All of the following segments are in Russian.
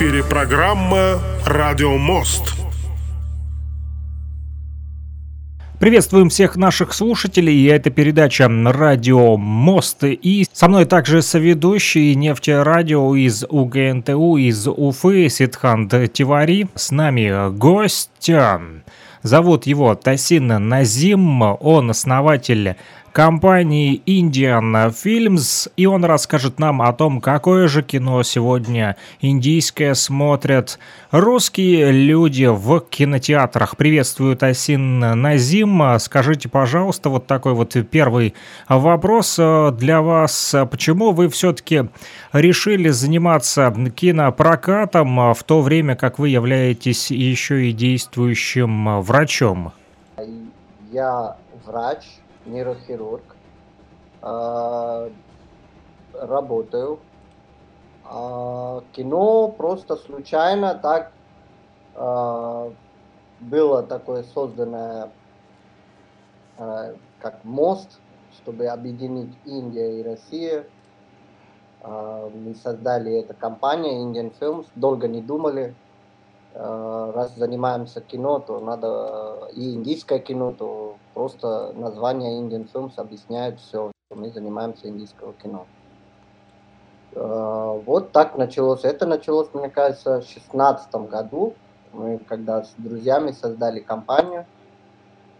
Эфире программа «Радио Мост». Приветствуем всех наших слушателей, это передача «Радио Мост». И со мной также соведущий нефтерадио из УГНТУ, из Уфы, Сидхант Тивари. С нами гость. Зовут его Тасин Назим, он основатель компании Indian Films, и он расскажет нам о том, какое же кино сегодня индийское смотрят русские люди в кинотеатрах. Приветствую, Тасин Назим. Скажите, пожалуйста, вот такой вот первый вопрос для вас. Почему вы все-таки решили заниматься кинопрокатом в то время, как вы являетесь еще и действующим врачом? Я врач, нейрохирург, а, работаю. А, кино просто случайно так а, было такое созданное как мост, чтобы объединить Индия и Россия. Мы создали эту компанию Indian Films, долго не думали, раз занимаемся кино, то надо и индийское кино, то Просто название Indian Films объясняет все, что мы занимаемся индийского кино. Э, вот так началось. Это началось, мне кажется, в 2016 году. Мы когда с друзьями создали компанию.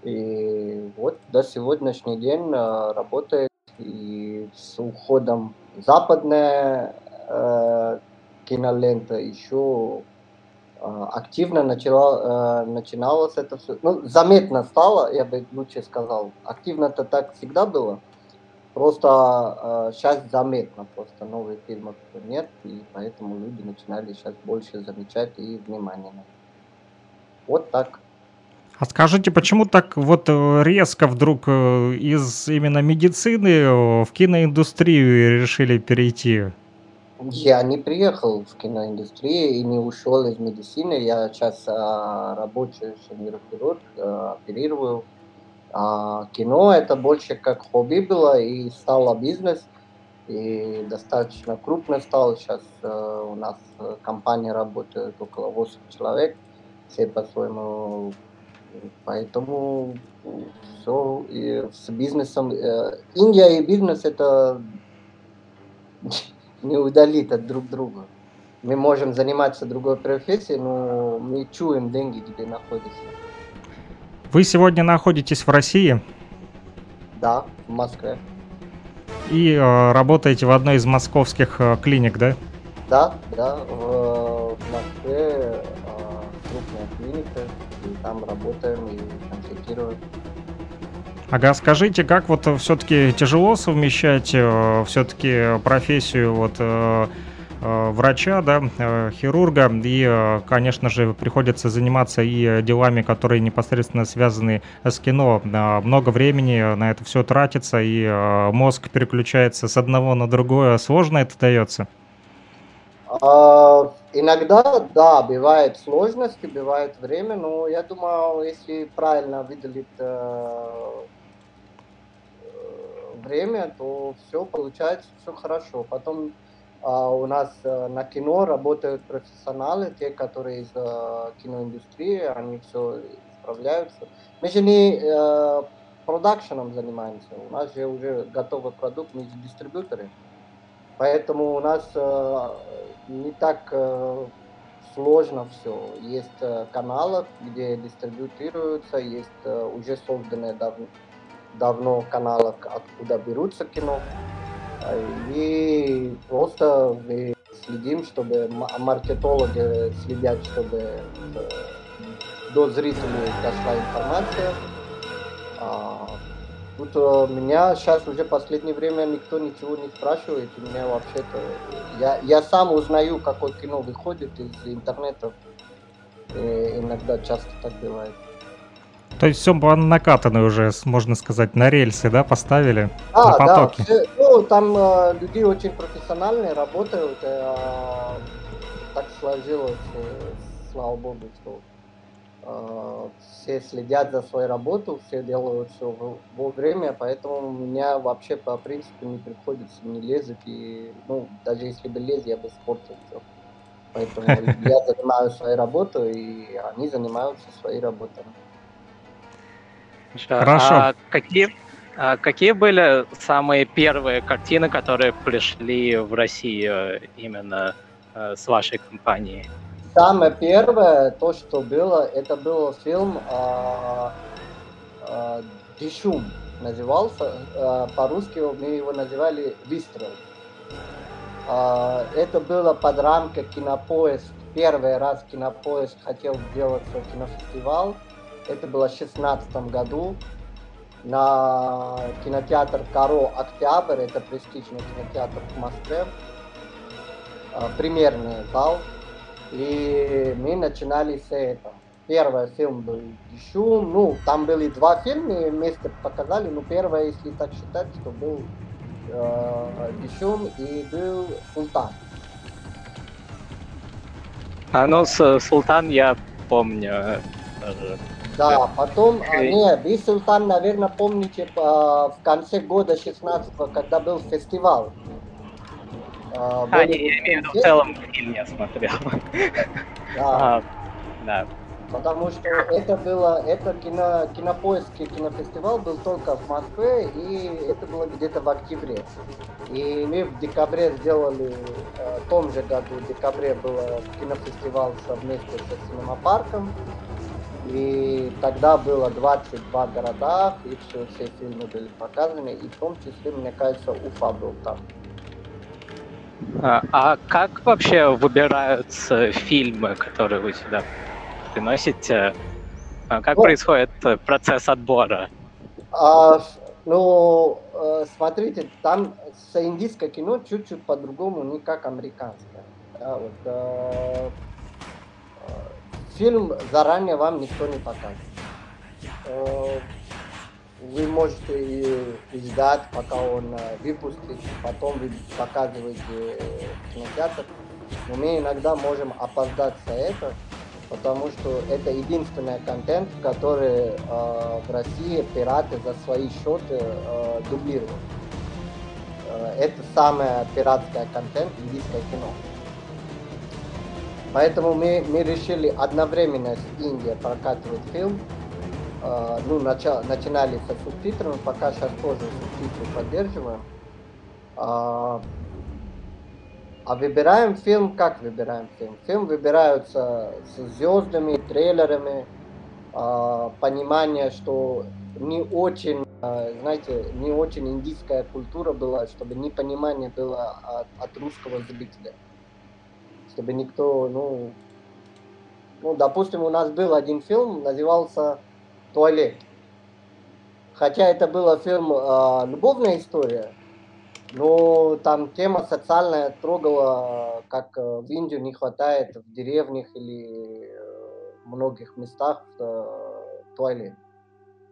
И вот до сегодняшний день э, работает. И с уходом западная э, кинолента еще активно начала, э, начиналось это все. Ну, заметно стало, я бы лучше сказал. Активно-то так всегда было. Просто сейчас э, заметно, просто новых фильмов нет, и поэтому люди начинали сейчас больше замечать и внимание Вот так. А скажите, почему так вот э, резко вдруг из именно медицины в киноиндустрию решили перейти? Я не приехал в киноиндустрию и не ушел из медицины. Я сейчас а, рабочий нейрохирург, а, оперирую. А кино это больше как хобби было и стало бизнес. И достаточно крупно стал. Сейчас а, у нас компания работает около 8 человек. Все по-своему. Поэтому все и с бизнесом. Э, Индия и бизнес это не удалит от друг друга. Мы можем заниматься другой профессией, но мы чуем деньги, где находятся. Вы сегодня находитесь в России? Да, в Москве. И э, работаете в одной из московских э, клиник, да? Да, да, в, в Москве э, крупная клиника, и там работаем и консультируем. Ага, скажите, как вот все-таки тяжело совмещать э, все-таки профессию вот э, э, врача, да, э, хирурга, и, э, конечно же, приходится заниматься и делами, которые непосредственно связаны с кино. Э, много времени на это все тратится, и э, мозг переключается с одного на другое. Сложно это дается? А, иногда, да, бывают сложности, бывает время, но я думаю, если правильно выделить э, время, то все получается, все хорошо. Потом а, у нас а, на кино работают профессионалы, те, которые из а, киноиндустрии, они все справляются. Мы же не а, продакшеном занимаемся, у нас же уже готовый продукт, мы же дистрибьюторы. Поэтому у нас а, не так а, сложно все. Есть каналы, где дистрибьютируются, есть уже созданные давно давно каналах, откуда берутся кино. И просто мы следим, чтобы маркетологи следят, чтобы э, до зрителей дошла информация. А, тут э, меня сейчас уже последнее время никто ничего не спрашивает. У меня вообще-то... Я, я сам узнаю, какое кино выходит из интернета. И иногда часто так бывает. То есть все накатаны уже, можно сказать, на рельсы, да, поставили? А, на да, все, ну, там э, люди очень профессиональные, работают. Э, так сложилось, э, слава богу, что э, все следят за своей работой, все делают все вовремя, поэтому у меня вообще по принципу не приходится не лезть, и, ну, даже если бы лез, я бы испортил все. Поэтому я занимаюсь своей работой, и они занимаются своей работой. Хорошо. А какие, а какие были самые первые картины, которые пришли в Россию именно э, с вашей компанией? Самое первое, то, что было, это был фильм э, э, «Дишум» назывался. Э, по-русски мы его называли «Выстрел». Э, это было под рамкой кинопоезд. Первый раз кинопоезд хотел сделать кинофестиваль. Это было в 2016 году на кинотеатр Каро Октябрь, это престижный кинотеатр в Москве, а, примерный зал. И мы начинали с этого. Первый фильм был Дишум, ну, там были два фильма, вместе показали, но первое, если так считать, что был э, Дишум и был Султан. А ну, Султан я помню даже. Да, потом, а, нет, вы, Султан, наверное, помните а, в конце года 16 когда был фестиваль. А, а не, я имею в виду в целом фильм я смотрел. Да. А, да. Потому что это было, это кино, кинопоиски, кинофестиваль был только в Москве, и это было где-то в октябре. И мы в декабре сделали, в том же году, в декабре был кинофестиваль совместно с Синемапарком. И тогда было 22 города, и все, все фильмы были показаны, и в том числе, мне кажется, Уфа был там. А, а как вообще выбираются фильмы, которые вы сюда приносите? А как ну, происходит процесс отбора? А, ну, э, смотрите, там с индийское кино чуть-чуть по-другому, не как американское. Да, вот, э, фильм заранее вам никто не покажет. Э, вы можете и ждать, пока он э, выпустит, потом вы показываете кинотеатр. Но мы иногда можем опоздать за это, потому что это единственный контент, который э, в России пираты за свои счеты э, дублируют. Э, это самое пиратское контент индийское кино. Поэтому мы, мы решили одновременно с Индией прокатывать фильм. Uh, ну, нача, начинали со субтитрами, пока сейчас тоже субтитры поддерживаем. Uh, а выбираем фильм, как выбираем фильм? Фильм выбираются с звездами, трейлерами, uh, понимание, что не очень, знаете, не очень индийская культура была, чтобы непонимание было от, от русского зрителя чтобы никто, ну, ну, допустим, у нас был один фильм, назывался «Туалет». Хотя это был фильм э, «Любовная история», но там тема социальная трогала, как в Индию не хватает в деревнях или в многих местах э, туалет.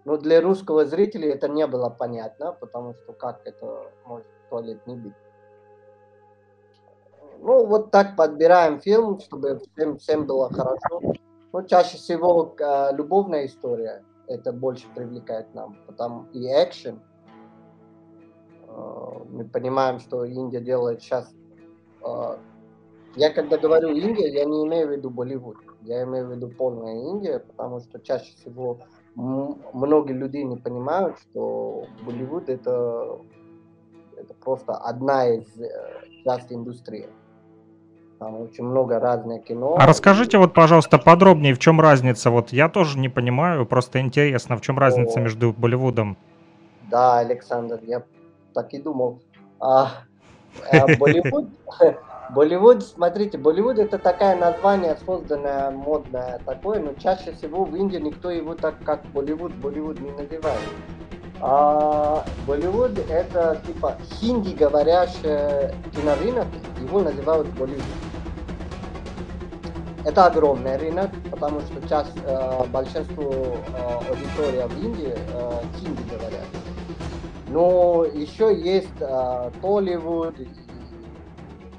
Но для русского зрителя это не было понятно, потому что как это может туалет не быть. Ну, вот так подбираем фильм, чтобы всем, всем было хорошо. Ну, чаще всего э, любовная история это больше привлекает нам, потому и экшен. Э, мы понимаем, что Индия делает сейчас. Э, я когда говорю Индия, я не имею в виду Болливуд, я имею в виду полная Индия, потому что чаще всего многие люди не понимают, что Болливуд это это просто одна из э, частей индустрии. Там очень много разных кино. А расскажите вот, пожалуйста, подробнее, в чем разница? Вот я тоже не понимаю, просто интересно, в чем разница О. между Болливудом? Да, Александр, я так и думал. А, э, Болливуд, Болливуд, смотрите, Болливуд это такое название, созданное модное такое, но чаще всего в Индии никто его так как Болливуд, Болливуд не называет. А Болливуд это типа хинди говорящий кинорынок, его называют Болливуд. Это огромный рынок, потому что сейчас э, большинство э, аудитория в Индии э, хинди говорят. Но еще есть э, Толливуд,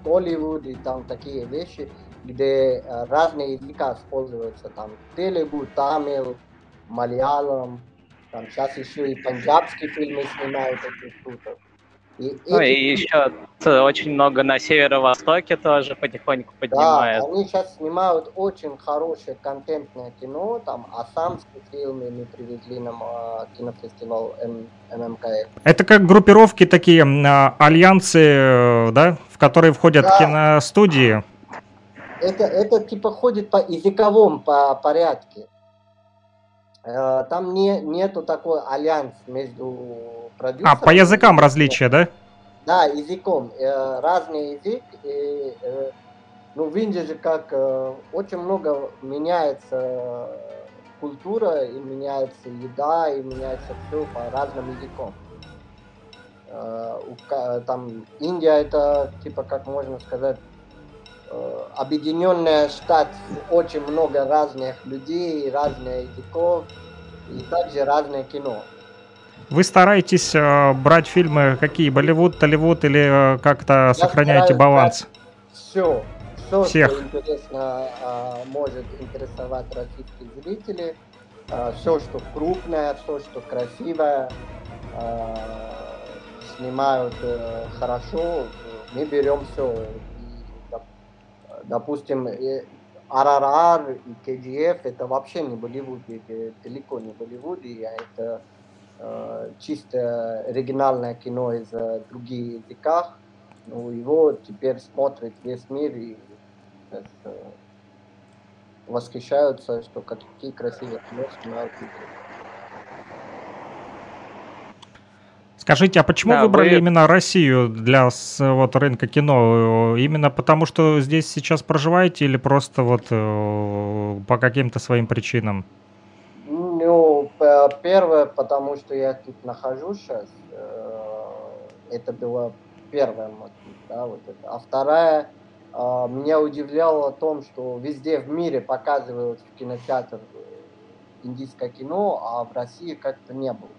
Холливуд и там такие вещи, где э, разные языка используются, там телегу, тамил, мальялам, там сейчас еще и панджабские фильмы снимают очень круто. И ну эти... и еще очень много на северо-востоке тоже потихоньку поднимают. Да, они сейчас снимают очень хорошее контентное кино, там асамские фильмы мы привезли на кинофестиваль ММКФ. Это как группировки такие, а, альянсы, э, да, в которые входят да. киностудии? Это, это типа ходит по языковому по порядке. Э, там не, нету такой альянс между продюсерами. А, по языкам различия, да? Да, языком. Э, разный язык. И, э, ну, в Индии же как очень много меняется культура, и меняется еда, и меняется все по разным языкам. Там Индия это, типа, как можно сказать, объединенная штат, очень много разных людей, разных языков и также разное кино. Вы стараетесь э, брать фильмы какие? Болливуд, Толливуд или э, как-то сохраняете баланс? Все, все, Всех. что интересно, э, может интересовать российских зрителей, э, все, что крупное, все, что красивое, э, снимают э, хорошо, мы берем все допустим, РРР и КГФ это вообще не Болливуд, это далеко не Болливуд, и это чисто оригинальное кино из э, других языках. Ну, его теперь смотрит весь мир и э, восхищаются, что какие красивые кино снимают. Скажите, а почему да, выбрали вы... именно Россию для вот рынка кино? Именно потому, что здесь сейчас проживаете или просто вот э, по каким-то своим причинам? Первое, потому что я тут нахожусь сейчас. Э, это было первое мотив, да, вот это. А вторая, э, меня удивляло о том, что везде в мире показывают в кинотеатр индийское кино, а в России как-то не было.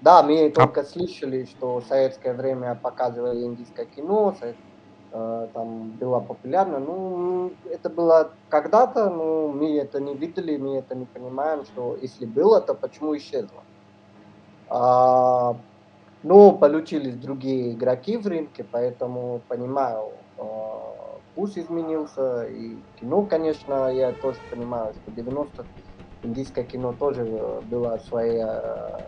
Да, мы а только слышали, что в советское время показывали индийское кино, э, там было популярно. Ну, это было когда-то, но мы это не видели, мы это не понимаем, что если было, то почему исчезло. А, ну, получились другие игроки в рынке, поэтому понимаю, э, вкус изменился, и кино, конечно, я тоже понимаю, что 90-х индийское кино тоже было своя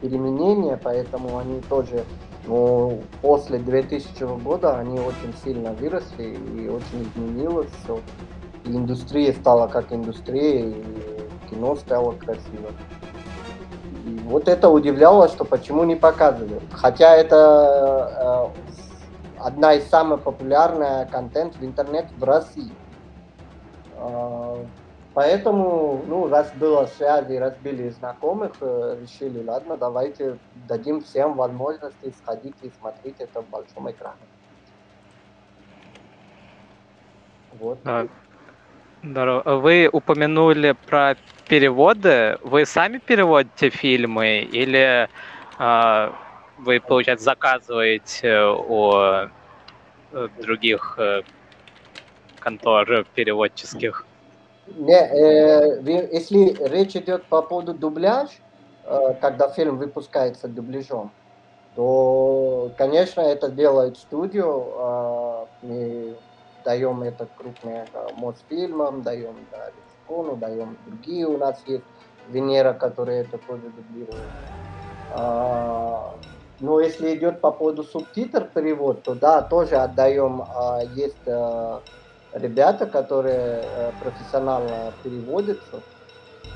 переменения, поэтому они тоже ну, после 2000 года они очень сильно выросли и очень изменилось все. И индустрия стала как индустрия, и кино стало красиво. И вот это удивляло, что почему не показывают. Хотя это э, одна из самых популярных контент в интернет в России. Э, Поэтому, ну, раз было связи, раз были знакомых, э, решили, ладно, давайте дадим всем возможности сходить и смотреть это в большом экране. Вот. А, здорово. Вы упомянули про переводы. Вы сами переводите фильмы или а, вы, получается, заказываете у э, других э, контор переводческих? Не, э, если речь идет по поводу дубляж, э, когда фильм выпускается дубляжом, то, конечно, это делает студию. Э, мы даем это крупные э, Мосфильмам, даем да, Лексикону, даем другие у нас есть Венера, которые это тоже дублируют. А, но если идет по поводу субтитр перевод, то да, тоже отдаем. А, есть а, ребята, которые э, профессионально переводятся.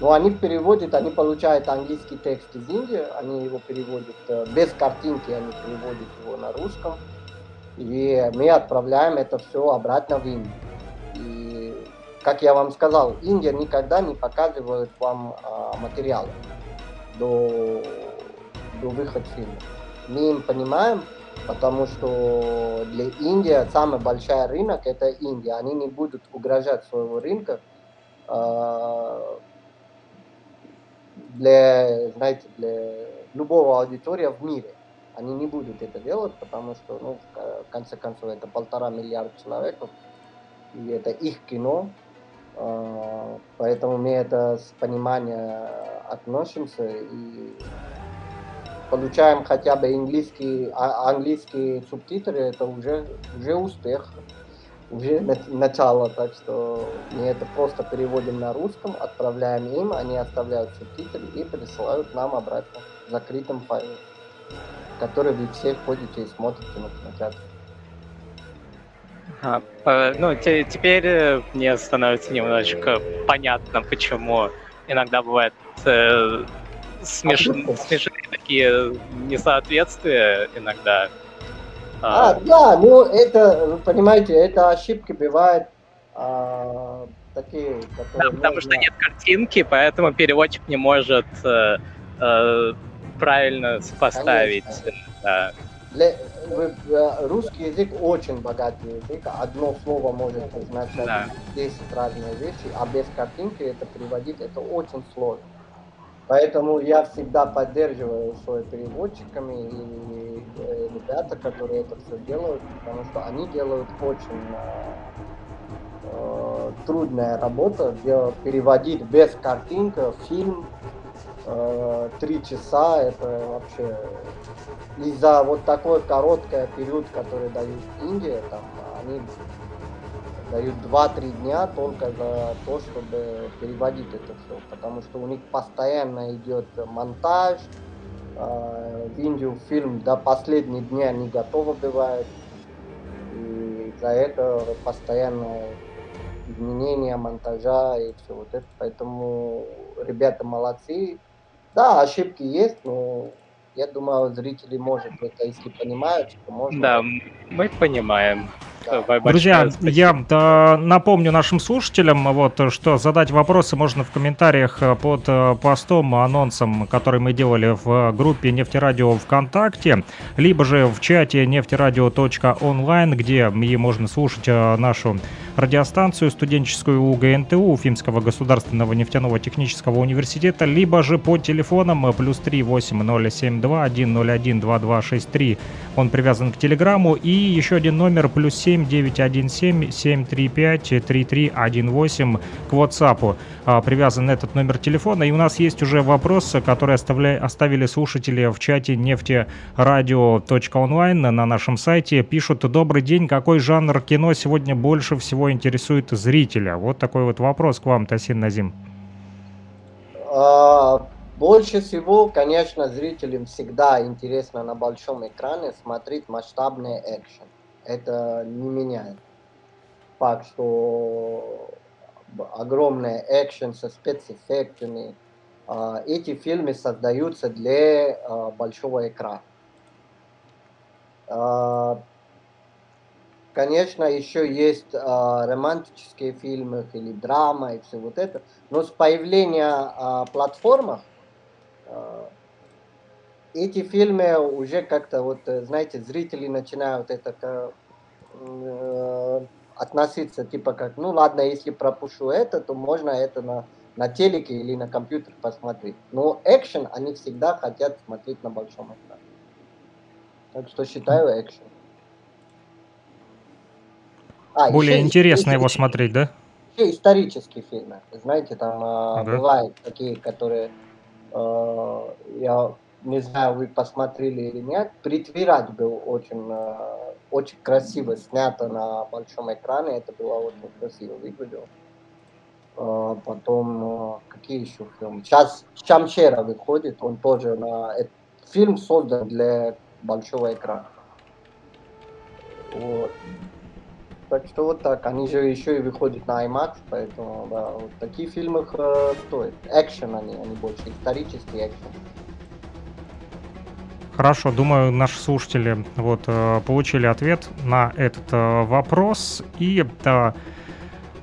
Но они переводят, они получают английский текст из Индии, они его переводят э, без картинки, они переводят его на русском. И мы отправляем это все обратно в Индию. И, как я вам сказал, Индия никогда не показывает вам а, материалы до, до выхода фильма. Мы им понимаем, потому что для Индии самый большой рынок это Индия. Они не будут угрожать своего рынка э, для, знаете, для любого аудитория в мире. Они не будут это делать, потому что, ну, в конце концов, это полтора миллиарда человек, и это их кино, э, поэтому мы это с пониманием относимся и получаем хотя бы английские, а, английские субтитры, это уже, уже успех, уже начало, так что мы это просто переводим на русском, отправляем им, они оставляют субтитры и присылают нам обратно в закрытом файле, который вы все ходите и смотрите на кинотеатре. А, ну, теперь э, мне становится немножечко понятно, почему иногда бывает э, смеш... смешные такие несоответствия иногда. А, а, да, ну это, понимаете, это ошибки бывают а, такие. Да, потому что нет картинки, поэтому переводчик не может э, э, правильно сопоставить. Да. Для, э, русский язык очень богатый язык. Одно слово может означать да. 10 разных вещей, а без картинки это переводить это очень сложно. Поэтому я всегда поддерживаю своими переводчиками и э, ребята, которые это все делают, потому что они делают очень э, э трудная работа, переводить без картинки фильм э, три часа, это вообще из-за вот такой короткий период, который дают Индия, там, они дают 2-3 дня только за то, чтобы переводить это все, потому что у них постоянно идет монтаж, э, видеофильм до последних дня не готово бывает, и за это постоянно изменения монтажа и все вот это, поэтому ребята молодцы, да, ошибки есть, но я думаю, зрители, может, это если понимают, что можно... Да, мы понимаем. Друзья, я да, напомню нашим слушателям, вот, что задать вопросы можно в комментариях э, под э, постом, анонсом, который мы делали в группе Нефтерадио ВКонтакте, либо же в чате нефтерадио.онлайн, где мне можно слушать э, нашу радиостанцию студенческую УГНТУ Уфимского государственного нефтяного технического университета, либо же по телефонам плюс 3 8072 101 2263. Он привязан к телеграмму. И еще один номер плюс 7 917 735 3318 к WhatsApp. А, привязан этот номер телефона. И у нас есть уже вопрос, который оставля... оставили слушатели в чате нефтерадио.онлайн на нашем сайте. Пишут, добрый день, какой жанр кино сегодня больше всего интересует зрителя? Вот такой вот вопрос к вам, Тасин Назим. А, больше всего, конечно, зрителям всегда интересно на большом экране смотреть масштабный экшен. Это не меняет. Факт, что огромный экшен со спецэффектами. А, эти фильмы создаются для а, большого экрана. Конечно, еще есть романтические фильмы или драма и все вот это. Но с платформах э, эти фильмы уже как-то вот, знаете, зрители начинают это э, относиться типа как, ну ладно, если пропущу это, то можно это на, на телеке или на компьютере посмотреть. Но экшен они всегда хотят смотреть на большом экране. Так что считаю экшен. А, Более еще, интересно еще, его смотреть, да? Еще исторические фильмы. Знаете, там а, ага. бывают такие, которые э, я не знаю, вы посмотрели или нет. Притвирать был очень, э, очень красиво снято на большом экране. Это было очень красиво выглядело. Э, потом, э, какие еще фильмы? Сейчас Чамчера выходит, он тоже на... Фильм создан для большого экрана. Вот. Так что вот так. Они же еще и выходят на IMAX, поэтому да, вот такие фильмы э, стоят. Экшен они, они больше исторический экшен. Хорошо, думаю, наши слушатели вот э, получили ответ на этот э, вопрос. И э,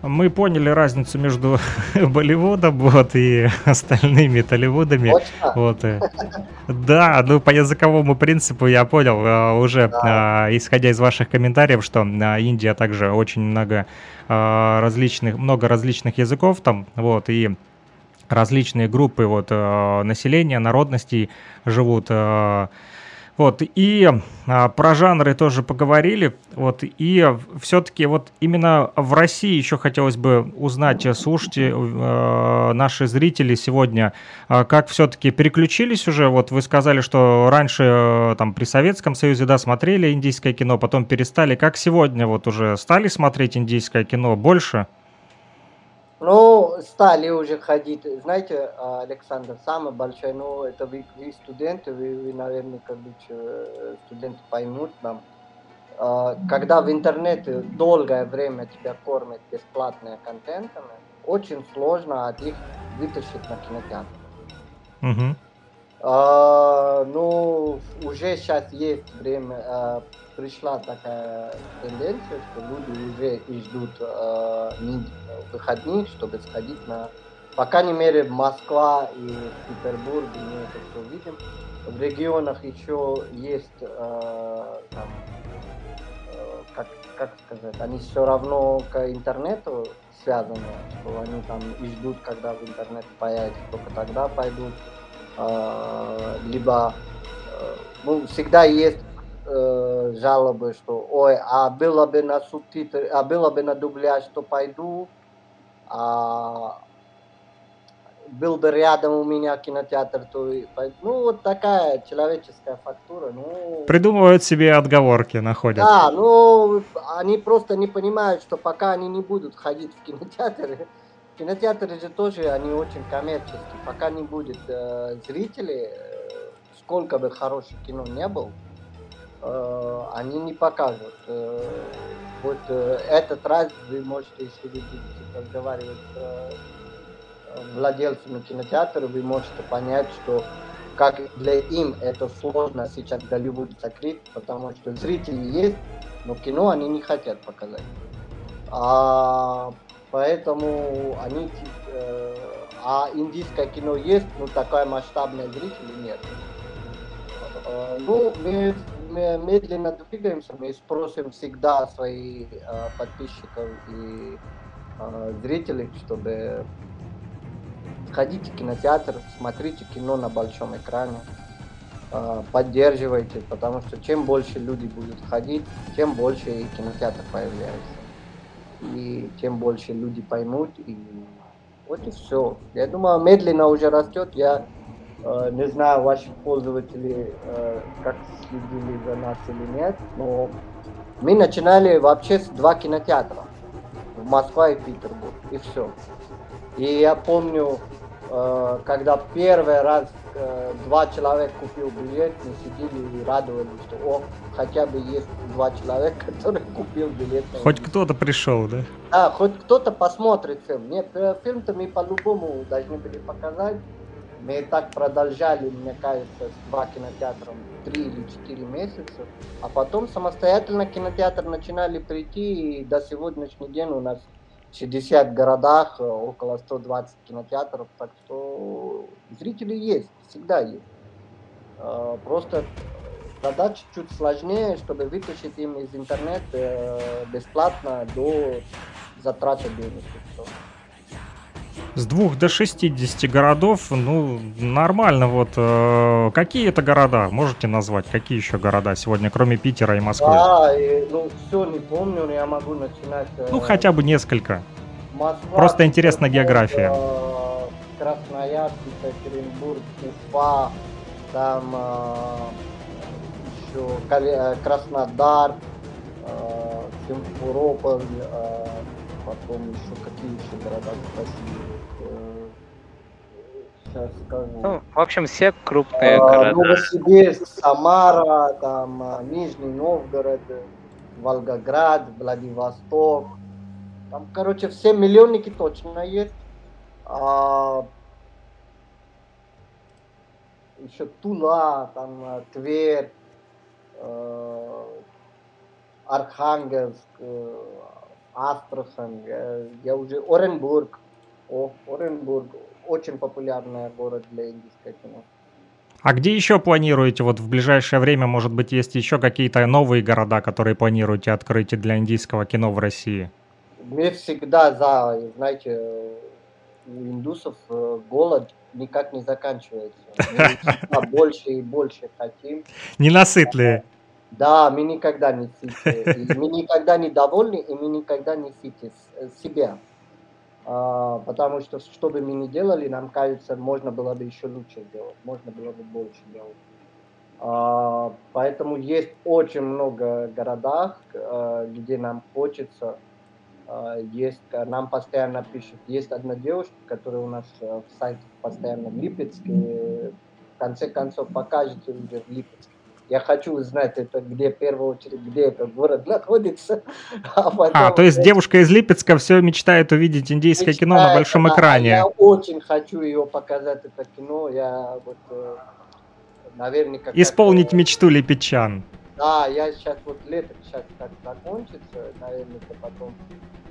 мы поняли разницу между Болливудом вот, и остальными Толливудами. Вот, э, да, ну по языковому принципу я понял уже, Да. исходя из ваших комментариев, что Индия также очень много различных, много различных языков там, вот, и различные группы вот э, населения, народностей живут. э, вот, и а, про жанры тоже поговорили. Вот, и все-таки вот именно в России еще хотелось бы узнать, э, слушайте, наши зрители сегодня, как все-таки переключились уже. Вот вы сказали, что раньше там при Советском Союзе, да, смотрели индийское кино, потом перестали. Как сегодня вот уже стали смотреть индийское кино больше? Ну, стали уже ходить. Знаете, а, Александр, самый большой, ну, это вы, вы студенты, вы, вы, наверное, как бы студенты поймут нам. А, Когда в интернете долгое время тебя кормят бесплатными контентами, очень сложно от них вытащить на кинотеатр. Мгм. А, ну, уже сейчас есть время, а, пришла такая тенденция, что люди уже и ждут не- выходных, чтобы сходить на... По крайней мере, Москва и Петербург, мы это все видим. В регионах еще есть, а, там, э, как, как сказать, они все равно к интернету связаны, что они там и ждут, когда в интернет появится, только тогда пойдут. А, либо э, ну, всегда есть э, жалобы, что ой, а было бы на субтитры, а было бы на дубляж, то пойду, а был бы рядом у меня кинотеатр, то и пойду. Ну, вот такая человеческая фактура. Ну, Придумывают себе отговорки, находят. да, ну, они просто не понимают, что пока они не будут ходить в кинотеатры, кинотеатры же тоже, они очень коммерческие. Пока не будет э, зрителей, э, сколько бы хороших кино не был, э, они не покажут. Э, вот э, этот раз вы можете, если вы разговаривать с э, владельцами кинотеатра, вы можете понять, что как для им это сложно сейчас Голливуд закрыть, потому что зрители есть, но кино они не хотят показать. А, поэтому они, а индийское кино есть, но такое масштабное зрителей нет. Ну, мы, мы медленно двигаемся, мы спросим всегда своих э, подписчиков и э, зрителей, чтобы ходите в кинотеатр, смотрите кино на большом экране, э, поддерживайте, потому что чем больше люди будут ходить, тем больше и кинотеатр появляется. И тем больше люди поймут, и вот и все. Я думаю, медленно уже растет. Я не знаю, ваши пользователи э, как следили за нас или нет, но мы начинали вообще с два кинотеатра. В Москва и Петербург. И все. И я помню, э, когда первый раз э, два человека купил билет, мы сидели и радовались, что о, хотя бы есть два человека, которые купил билет. Хоть индийский». кто-то пришел, да? Да, хоть кто-то посмотрит фильм. Нет, э, фильм-то мы по-любому должны были показать. Мы так продолжали, мне кажется, с два кинотеатра три или четыре месяца. А потом самостоятельно кинотеатр начинали прийти, и до сегодняшний день у нас в 60 городах около 120 кинотеатров, так что зрители есть, всегда есть. Э, Просто задача чуть сложнее, чтобы вытащить им из интернета э, бесплатно до затраты денег. С двух до 60 городов, ну, нормально. Вот э, какие это города? Можете назвать? Какие еще города сегодня, кроме Питера и Москвы? Да, и, ну все не помню, но я могу начинать. э, Ну, хотя бы несколько. Москва, просто интересна Петербург, география. э, Красноярск, Екатеринбург, Уфа, там еще Краснодар, э, Симферополь, э, потом еще какие еще города красивые. Сейчас скажу. Ну, в общем, все крупные А, города. Новосибирск, Самара, там а, Нижний Новгород, э, Волгоград, Владивосток. Там, короче, все миллионники точно есть. А, еще Тула, там э, Тверь, э, Архангельск, э, Астрахань, э, я уже Оренбург. О, Оренбург очень популярный город для индийского кино. А где еще планируете, вот в ближайшее время, может быть, есть еще какие-то новые города, которые планируете открыть для индийского кино в России? Мы всегда за, знаете, у индусов э, голод никак не заканчивается. Мы больше и больше хотим. Ненасытные. Да, мы никогда не сыты. Мы никогда не довольны, и мы никогда не сыты себя. А, потому что, что бы мы ни делали, нам кажется, можно было бы еще лучше сделать, можно было бы больше делать. А, поэтому есть очень много городах, а, где нам хочется, есть, нам постоянно пишут, есть одна девушка, которая у нас в сайте постоянно в Липецке, в конце концов покажете уже в Липецке я хочу узнать, это где, в первую очередь, где этот город находится. А, потом, а то есть девушка из Липецка все мечтает увидеть индийское мечтает, кино на большом экране. Я очень хочу ее показать, это кино. Я вот, э, наверное, Исполнить мечту липечан. Да, я сейчас вот лето сейчас как закончится, наверное, потом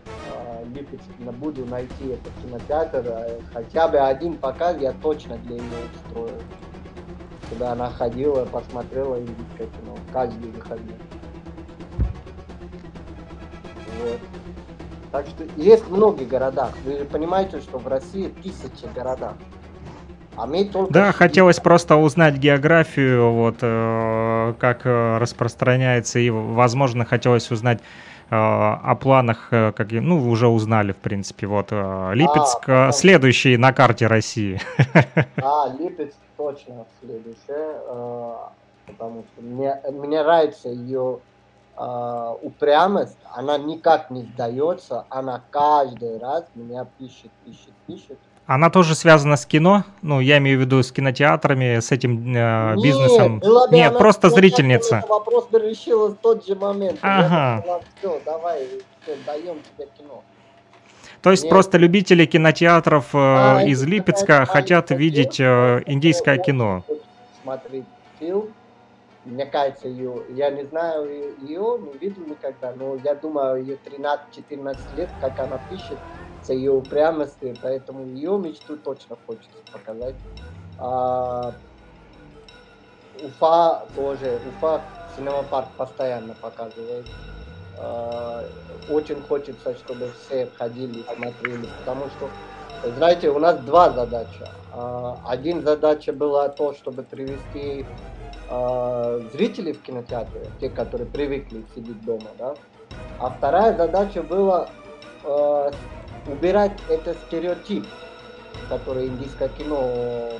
э, Липецк буду найти этот кинотеатр. Э, хотя бы один показ я точно для нее устрою куда она ходила, посмотрела индийское кино. Каждый выходной. Вот. Так что есть в многих городах. Вы понимаете, что в России тысячи городов. А мы только да, хотелось просто узнать географию, вот э, как э, распространяется, и, возможно, хотелось узнать о планах, э, как, ну, вы уже узнали, в принципе, вот э, Липецк, а, следующий на карте России. А, Липецк точно следующее, э, потому что мне, мне нравится ее э, упрямость, она никак не сдается, она каждый раз меня пишет, пишет, пишет. Она тоже связана с кино? Ну, я имею в виду с кинотеатрами, с этим э, Нет, бизнесом. Была бы Нет, она, просто зрительница. Вопрос бы решила в тот же момент. Ага. Я все, давай, все, даем тебе кино. То есть Нет. просто любители кинотеатров э, а, из Липецка хотят видеть э, индийское кино. Смотреть фильм, мне кажется, ее, я не знаю ее, не видел никогда, но я думаю, ее 13-14 лет, как она пишет, с ее упрямостью, поэтому ее мечту точно хочется показать. А, Уфа тоже, Уфа Синема постоянно показывает. А, очень хочется, чтобы все ходили, смотрели, потому что, знаете, у нас два задачи. А, один задача была то, чтобы привести а, зрителей в кинотеатре, те, которые привыкли сидеть дома, да. А вторая задача была убирать этот стереотип, который индийское кино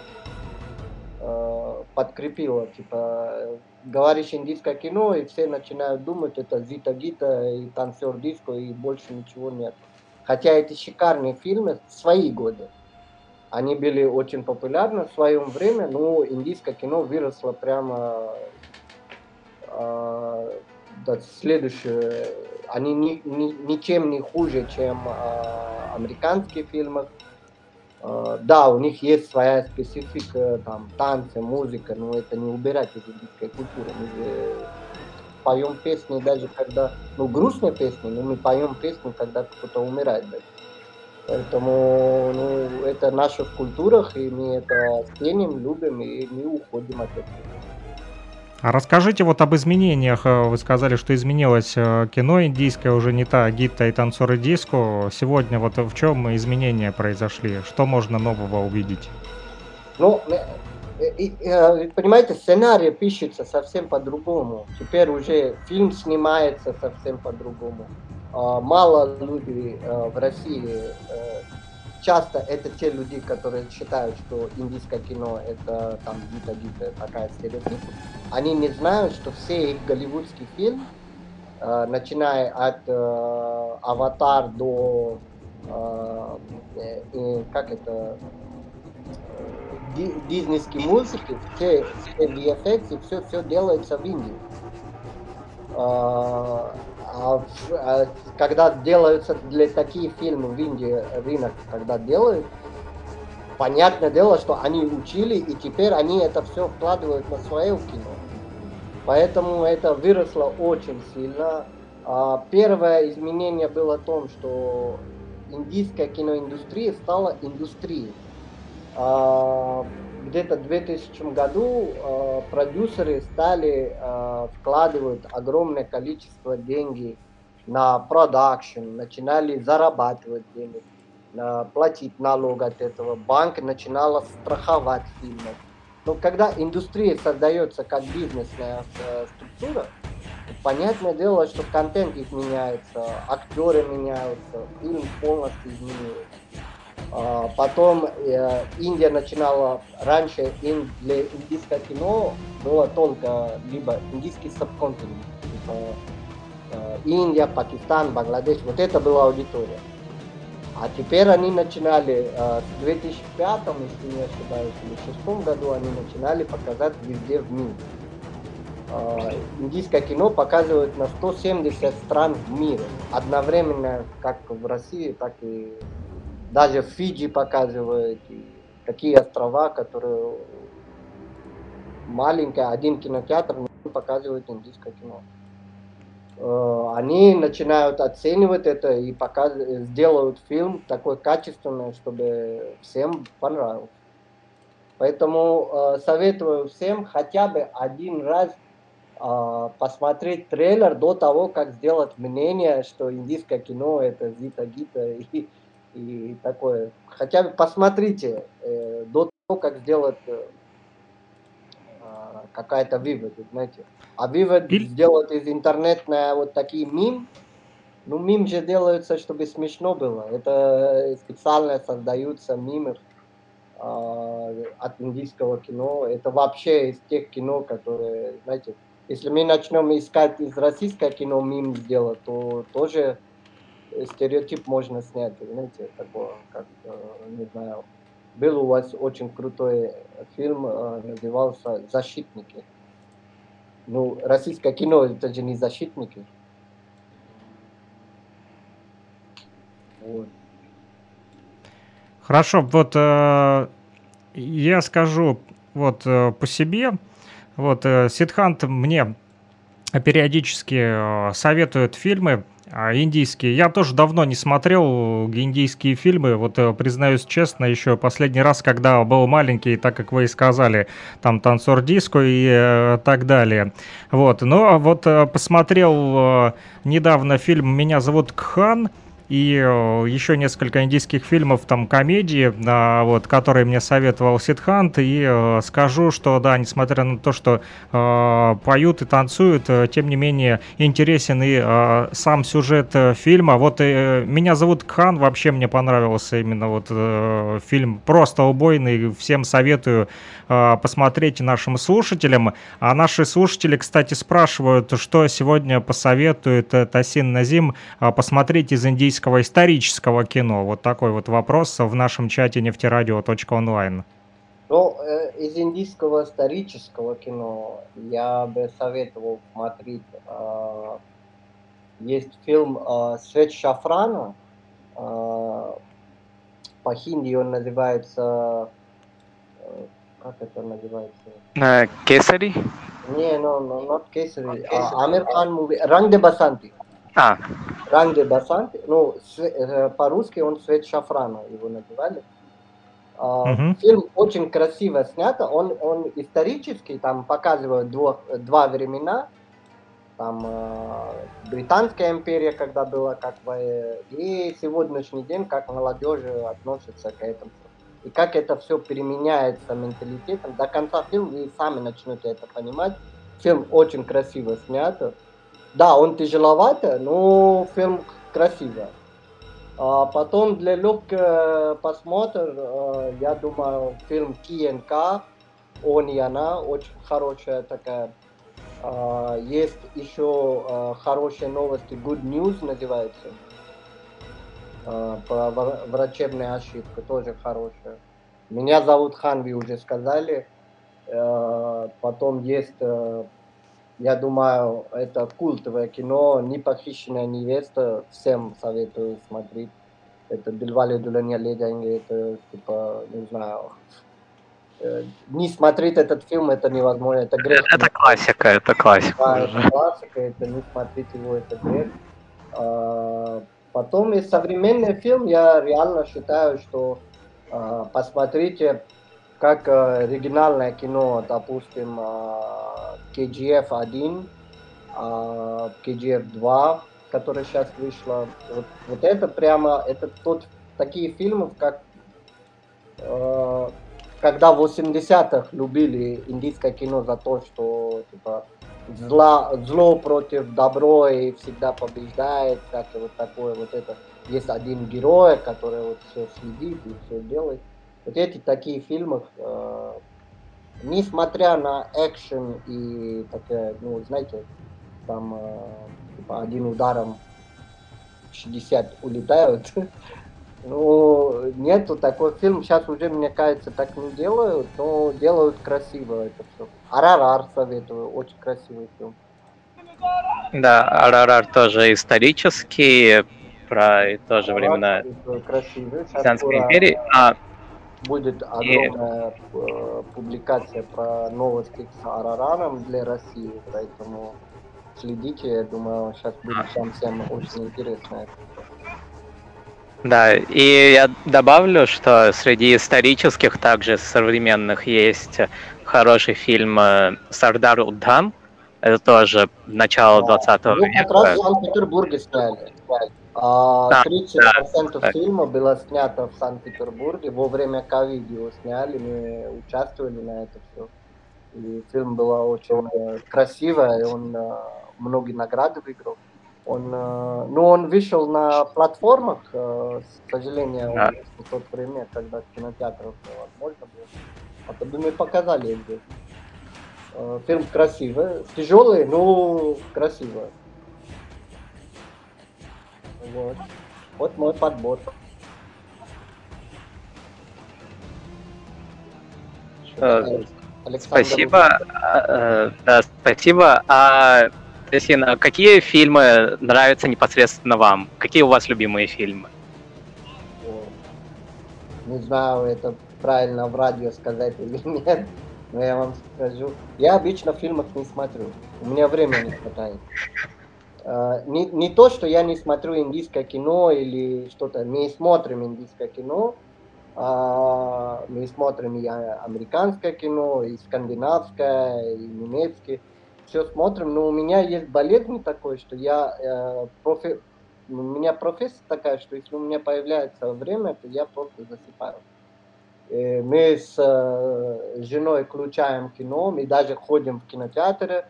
подкрепило, типа говоришь индийское кино, и все начинают думать, это Зита Гита и танцор диско, и больше ничего нет. Хотя эти шикарные фильмы, свои годы, они были очень популярны в своем время, но индийское кино выросло прямо э, до следующего. Они ни, ни, ничем не хуже, чем э, американские фильмы. Uh, да, у них есть своя специфика, там, танцы, музыка, но это не убирать из индийской культуры. Мы же поем песни даже когда, ну, грустные песни, но мы поем песни, когда кто-то умирает даже. Поэтому, ну, это в культурах, и мы это ценим, любим, и мы уходим от этого. А расскажите вот об изменениях. Э, вы сказали, что изменилось э, кино индийское, уже не та гитта и танцоры диско. Сегодня вот в чем изменения произошли? Что можно нового увидеть? Ну, э, понимаете, сценарий пишется совсем по-другому. Теперь уже фильм снимается совсем по-другому. А, мало людей в России часто это те люди, которые считают, что индийское кино это там гита-гита, такая стереотип. Они не знают, что все их голливудские фильмы, э, начиная от э, «Аватар» до э, э, как это диснейские музыки, все, все VFX, все, все делается в Индии. А, а, а когда делаются для такие фильмы в Индии рынок, когда делают, понятное дело, что они учили, и теперь они это все вкладывают на свое кино. Поэтому это выросло очень сильно. А, первое изменение было в том, что индийская киноиндустрия стала индустрией. Где-то в 2000 году а, продюсеры стали вкладывать огромное количество денег на продакшн, начинали зарабатывать денег платить налог от этого. Банк начинала страховать фильмы. Но когда индустрия создается как бизнесная э, структура, понятное дело, что контент изменяется, актеры меняются, фильм полностью изменился. А, потом э, Индия начинала, раньше для индийского кино было только либо индийский субконтинент, типа Индия, Пакистан, Бангладеш, вот это была аудитория. А теперь они начинали, э, в 2005, если не ошибаюсь, или 2006 году они начинали показать везде в мире. Э, индийское кино показывают на 170 стран в мире. Одновременно как в России, так и даже Фиджи показывают. И такие острова, которые маленькая, один кинотеатр показывает индийское кино. Э, они начинают оценивать это и показ... сделают фильм такой качественный, чтобы всем понравился. Поэтому э, советую всем хотя бы один раз э, посмотреть трейлер до того, как сделать мнение, что индийское кино это Зита Гита и, и такое. Хотя бы посмотрите э, до того, как сделать э, какая-то вывод, знаете. А вывод Или... сделать из интернета вот такие мим, ну, мим же делаются, чтобы смешно было. Это специально создаются мимы э, от индийского кино. Это вообще из тех кино, которые, знаете, если мы начнем искать из российского кино мим сделать, то тоже стереотип можно снять, знаете, такое, как, э, не знаю, был у вас очень крутой фильм, э, назывался «Защитники». Ну, российское кино, это же не защитники. Вот. Хорошо, вот э, я скажу вот э, по себе. Вот э, Сидхант мне периодически э, советует фильмы а индийские. Я тоже давно не смотрел индийские фильмы. Вот э, признаюсь честно, еще последний раз, когда был маленький, так как вы и сказали, там танцор диско и э, так далее. Вот. Но вот э, посмотрел э, недавно фильм «Меня зовут Кхан» и э, еще несколько индийских фильмов, там, комедии, а, вот, которые мне советовал Сидхант, и э, скажу, что, да, несмотря на то, что э, поют и танцуют, тем не менее интересен и сам сюжет фильма. Вот «Меня зовут Кхан», вообще мне понравился именно вот фильм просто убойный, всем советую посмотреть нашим слушателям. А наши слушатели, кстати, спрашивают, что сегодня посоветует Тасин Назим посмотреть из индийских российского исторического кино? Вот такой вот вопрос в нашем чате нефтерадио.онлайн. Ну, э, из индийского исторического кино я бы советовал смотреть. Э, есть фильм э, «Свет шафрана». Э, по хинди он называется... Э, как это называется? Кесари? Не, no, no, not Кесари. Амир Хан муви. Ранг де Басанти. А. Ранге Басант, ну, э, по-русски он «Свет шафрана» его называли. Uh-huh. Фильм очень красиво снят, он, он исторический, там показывают двух, два времена, там э, Британская империя, когда была, как бы, и сегодняшний день, как молодежь относится к этому. И как это все переменяется менталитетом. До конца фильма вы сами начнете это понимать. Фильм очень красиво снят. Да, он тяжеловато, но фильм красивый. А потом для легкого просмотра, э, я думаю, фильм КНК, он и она, очень хорошая такая. А, есть еще э, хорошие новости, Good News называется. А, про врачебную ошибку, тоже хорошая. Меня зовут Хан, уже сказали. Э, потом есть я думаю, это культовое кино, не похищенная невеста, всем советую смотреть. это Дельвали Дуляне Ледянги, это типа, не знаю, э, не смотреть этот фильм, это невозможно, это грех. Это классика, это классика. Да, это классика, это не смотреть его, это грех. А, потом из современный фильм, я реально считаю, что а, посмотрите, как а, оригинальное кино, допустим, а, KGF 1, а, KGF 2, которая сейчас вышла. Вот, вот это прямо, это тот, такие фильмы, как э, когда в 80-х любили индийское кино за то, что типа зла, зло против добро и всегда побеждает, и вот такое вот это. Есть один герой, который вот все следит и все делает. Вот эти такие фильмы, э, несмотря на экшен и такая, ну, знаете, там э, типа один ударом 60 улетают. Ну, нету такой фильм, сейчас уже, мне кажется, так не делают, но делают красиво это все. Арарар советую, очень красивый фильм. Да, Арарар тоже исторический, про тоже времена. Британской империи. А, будет огромная э, публикация про новости с Арараром для России, поэтому следите, я думаю, сейчас будет всем всем очень интересно. Да, и я добавлю, что среди исторических, также современных, есть хороший фильм э, «Сардар Удхам». Это тоже начало 20 ну, века. как раз в Санкт-Петербурге сняли. А, Да, 30% да. фильма было снято в Санкт-Петербурге. Во время ковида его сняли, мы участвовали на это все. И фильм был очень э, красивый, он э, многие награды выиграл. Он, э, ну, он вышел на платформах, к сожалению, Да. в то время, когда в кинотеатрах возможно было. А то бы мы показали здесь. Фильм красивый, тяжелый, но красивый. Вот. Вот мой подбор. Александр, Спасибо. А, э, Да, спасибо. А, Ясина, какие фильмы нравятся непосредственно вам? Какие у вас любимые фильмы? Не знаю, это правильно в радио сказать или нет, но я вам скажу. Я обычно фильмов не смотрю. У меня времени не хватает. Э, Не, не то, что я не смотрю индийское кино или что-то. Мы смотрим индийское кино, а, мы смотрим и а- американское кино, и скандинавское, и немецкое. Все смотрим, но у меня есть болезнь такой, что я э, профи- у меня профессия такая, что если у меня появляется время, то я просто засыпаю. Э, Мы с э, женой включаем кино, мы даже ходим в кинотеатры,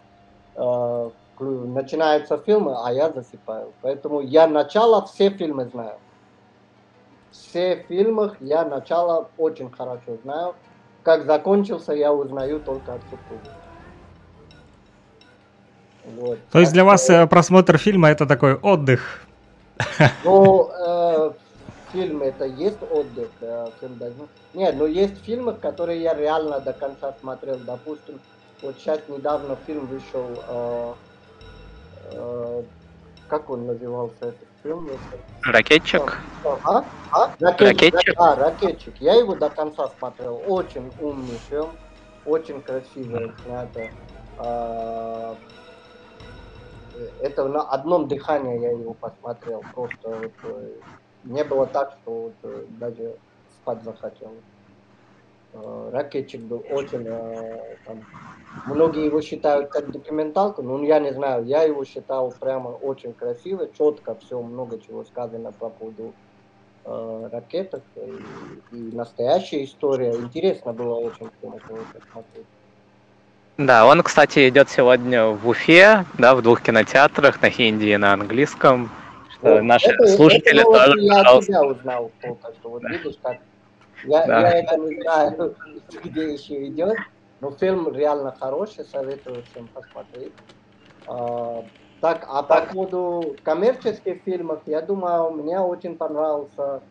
э, начинаются фильмы, а я засыпаю. Поэтому я начало все фильмы знаю. Все фильмы я начало очень хорошо знаю. Как закончился, я узнаю только от супруги. Вот. То есть для вас э, просмотр фильма это такой отдых. Ну, э, фильм это есть отдых, э, фильм даже- Нет, но есть фильмы, которые я реально до конца смотрел. Допустим, вот сейчас недавно фильм вышел, э, э, как он назывался этот фильм? Ракетчик? А? А? Ракетчик? А, ракетчик. Я его до конца смотрел. Очень умный фильм, очень красиво снято. А, Это на одном дыхании я его посмотрел. Просто вот, э, не было так, что вот, э, даже спать захотел. Э, Ракетчик был очень... э, там, многие его считают как документалку, но я не знаю, я его считал прямо очень красиво, четко, все, много чего сказано по поводу э, ракеток и, и настоящая история. Интересно было очень всем посмотреть. Да, он, кстати, идет сегодня в Уфе, да, в двух кинотеатрах на хинди и на английском. Что Вот. наши Это- слушатели это тоже, я пожалуйста. тебя узнал что. Вот видишь, как я, Да. я это не знаю, где еще идет. Но фильм реально хороший, советую всем посмотреть. А, так, а по поводу коммерческих фильмов, я думаю, мне очень понравился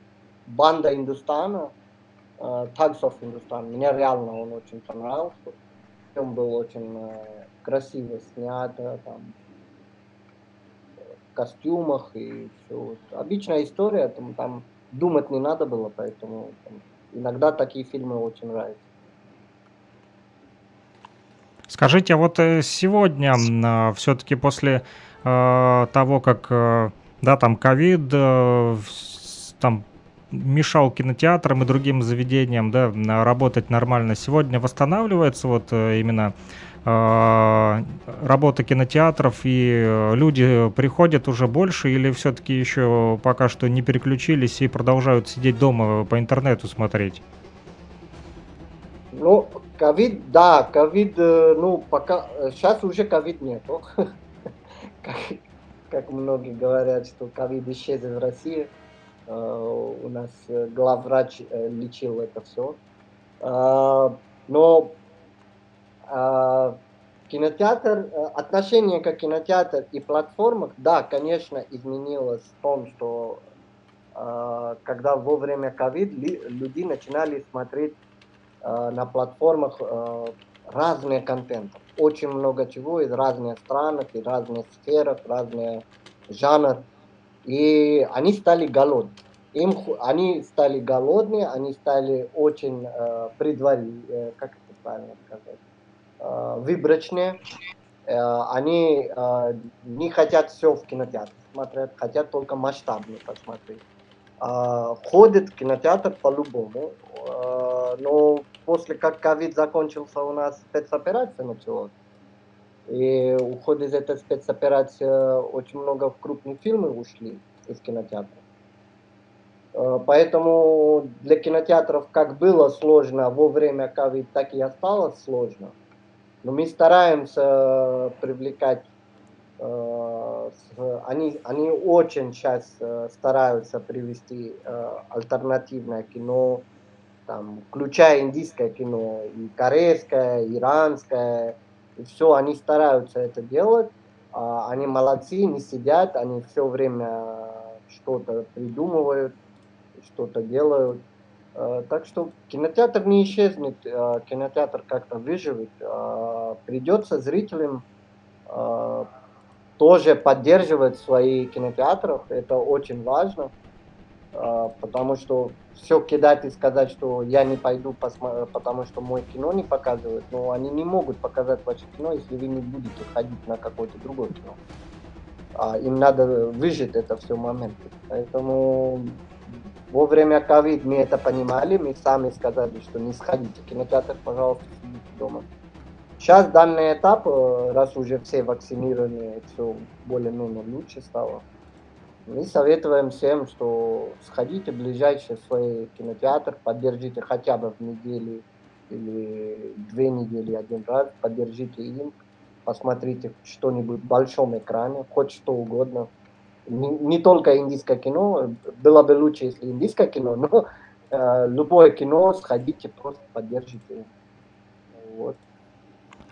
Банда Индустана, Thugs of Hindustan. Мне реально он очень понравился. Фильм был очень э, красиво снят, там, в костюмах и все. Обычная история, там, там думать не надо было, поэтому там, иногда такие фильмы очень нравятся. Скажите, а вот э, сегодня э, все-таки после э, того, как э, да, там ковид, э, там мешал кинотеатрам и другим заведениям, да, работать нормально. Сегодня восстанавливается вот э, именно работа кинотеатров и э, люди приходят уже больше или все-таки еще пока что не переключились и продолжают сидеть дома по интернету смотреть? Ну, ковид, да, ковид, э, ну, пока, сейчас уже ковид нету. Как, как многие говорят, что ковид исчез в России. Э, У нас э, главврач э, лечил это все. Но э, кинотеатр, э, отношение к кинотеатру и платформах, да, конечно, изменилось в том, что э, когда во время ковид люди начинали смотреть э, на платформах э, разные контенты. Очень много чего из разных стран, из разных сфер, разных жанров. И они стали голодны. Им, они стали голодные, они стали очень э, предварительные, э, как это правильно сказать, выборочные. Э, они э, не хотят все в кинотеатре смотреть, хотят только масштабно посмотреть. Э, ходят в кинотеатр по-любому, Э, но после как ковид закончился, у нас спецоперация началась. И уход из этой спецоперации очень много крупных фильмов ушли из кинотеатра. Э, Поэтому для кинотеатров как было сложно во время ковид, так и осталось сложно. Но мы стараемся привлекать, э, они, они очень сейчас э, стараются привести э, альтернативное кино, там, включая индийское кино, и корейское, иранское, и все, они стараются это делать. А, Они молодцы, не сидят, они все время что-то придумывают, что-то делают. Э, Так что кинотеатр не исчезнет, э, кинотеатр как-то выживет. Э, Придется зрителям тоже поддерживать свои кинотеатры, это очень важно, потому что все кидать и сказать, что я не пойду, потому что мой кино не показывают, но они не могут показать ваше кино, если вы не будете ходить на какое-то другое кино. А им надо выжить это все моменты. Поэтому во время ковид мы это понимали, мы сами сказали, что не сходите в кинотеатр, пожалуйста, сидите дома. Сейчас данный этап, э, раз уже все вакцинированы, все более-менее лучше стало, мы советуем всем, что сходите в ближайший свой кинотеатр, поддержите хотя бы в неделю или две недели один раз, поддержите им, посмотрите что-нибудь в большом экране, хоть что угодно. Не, не только индийское кино, было бы лучше, если индийское кино, но э, любое кино сходите, просто поддержите. Вот.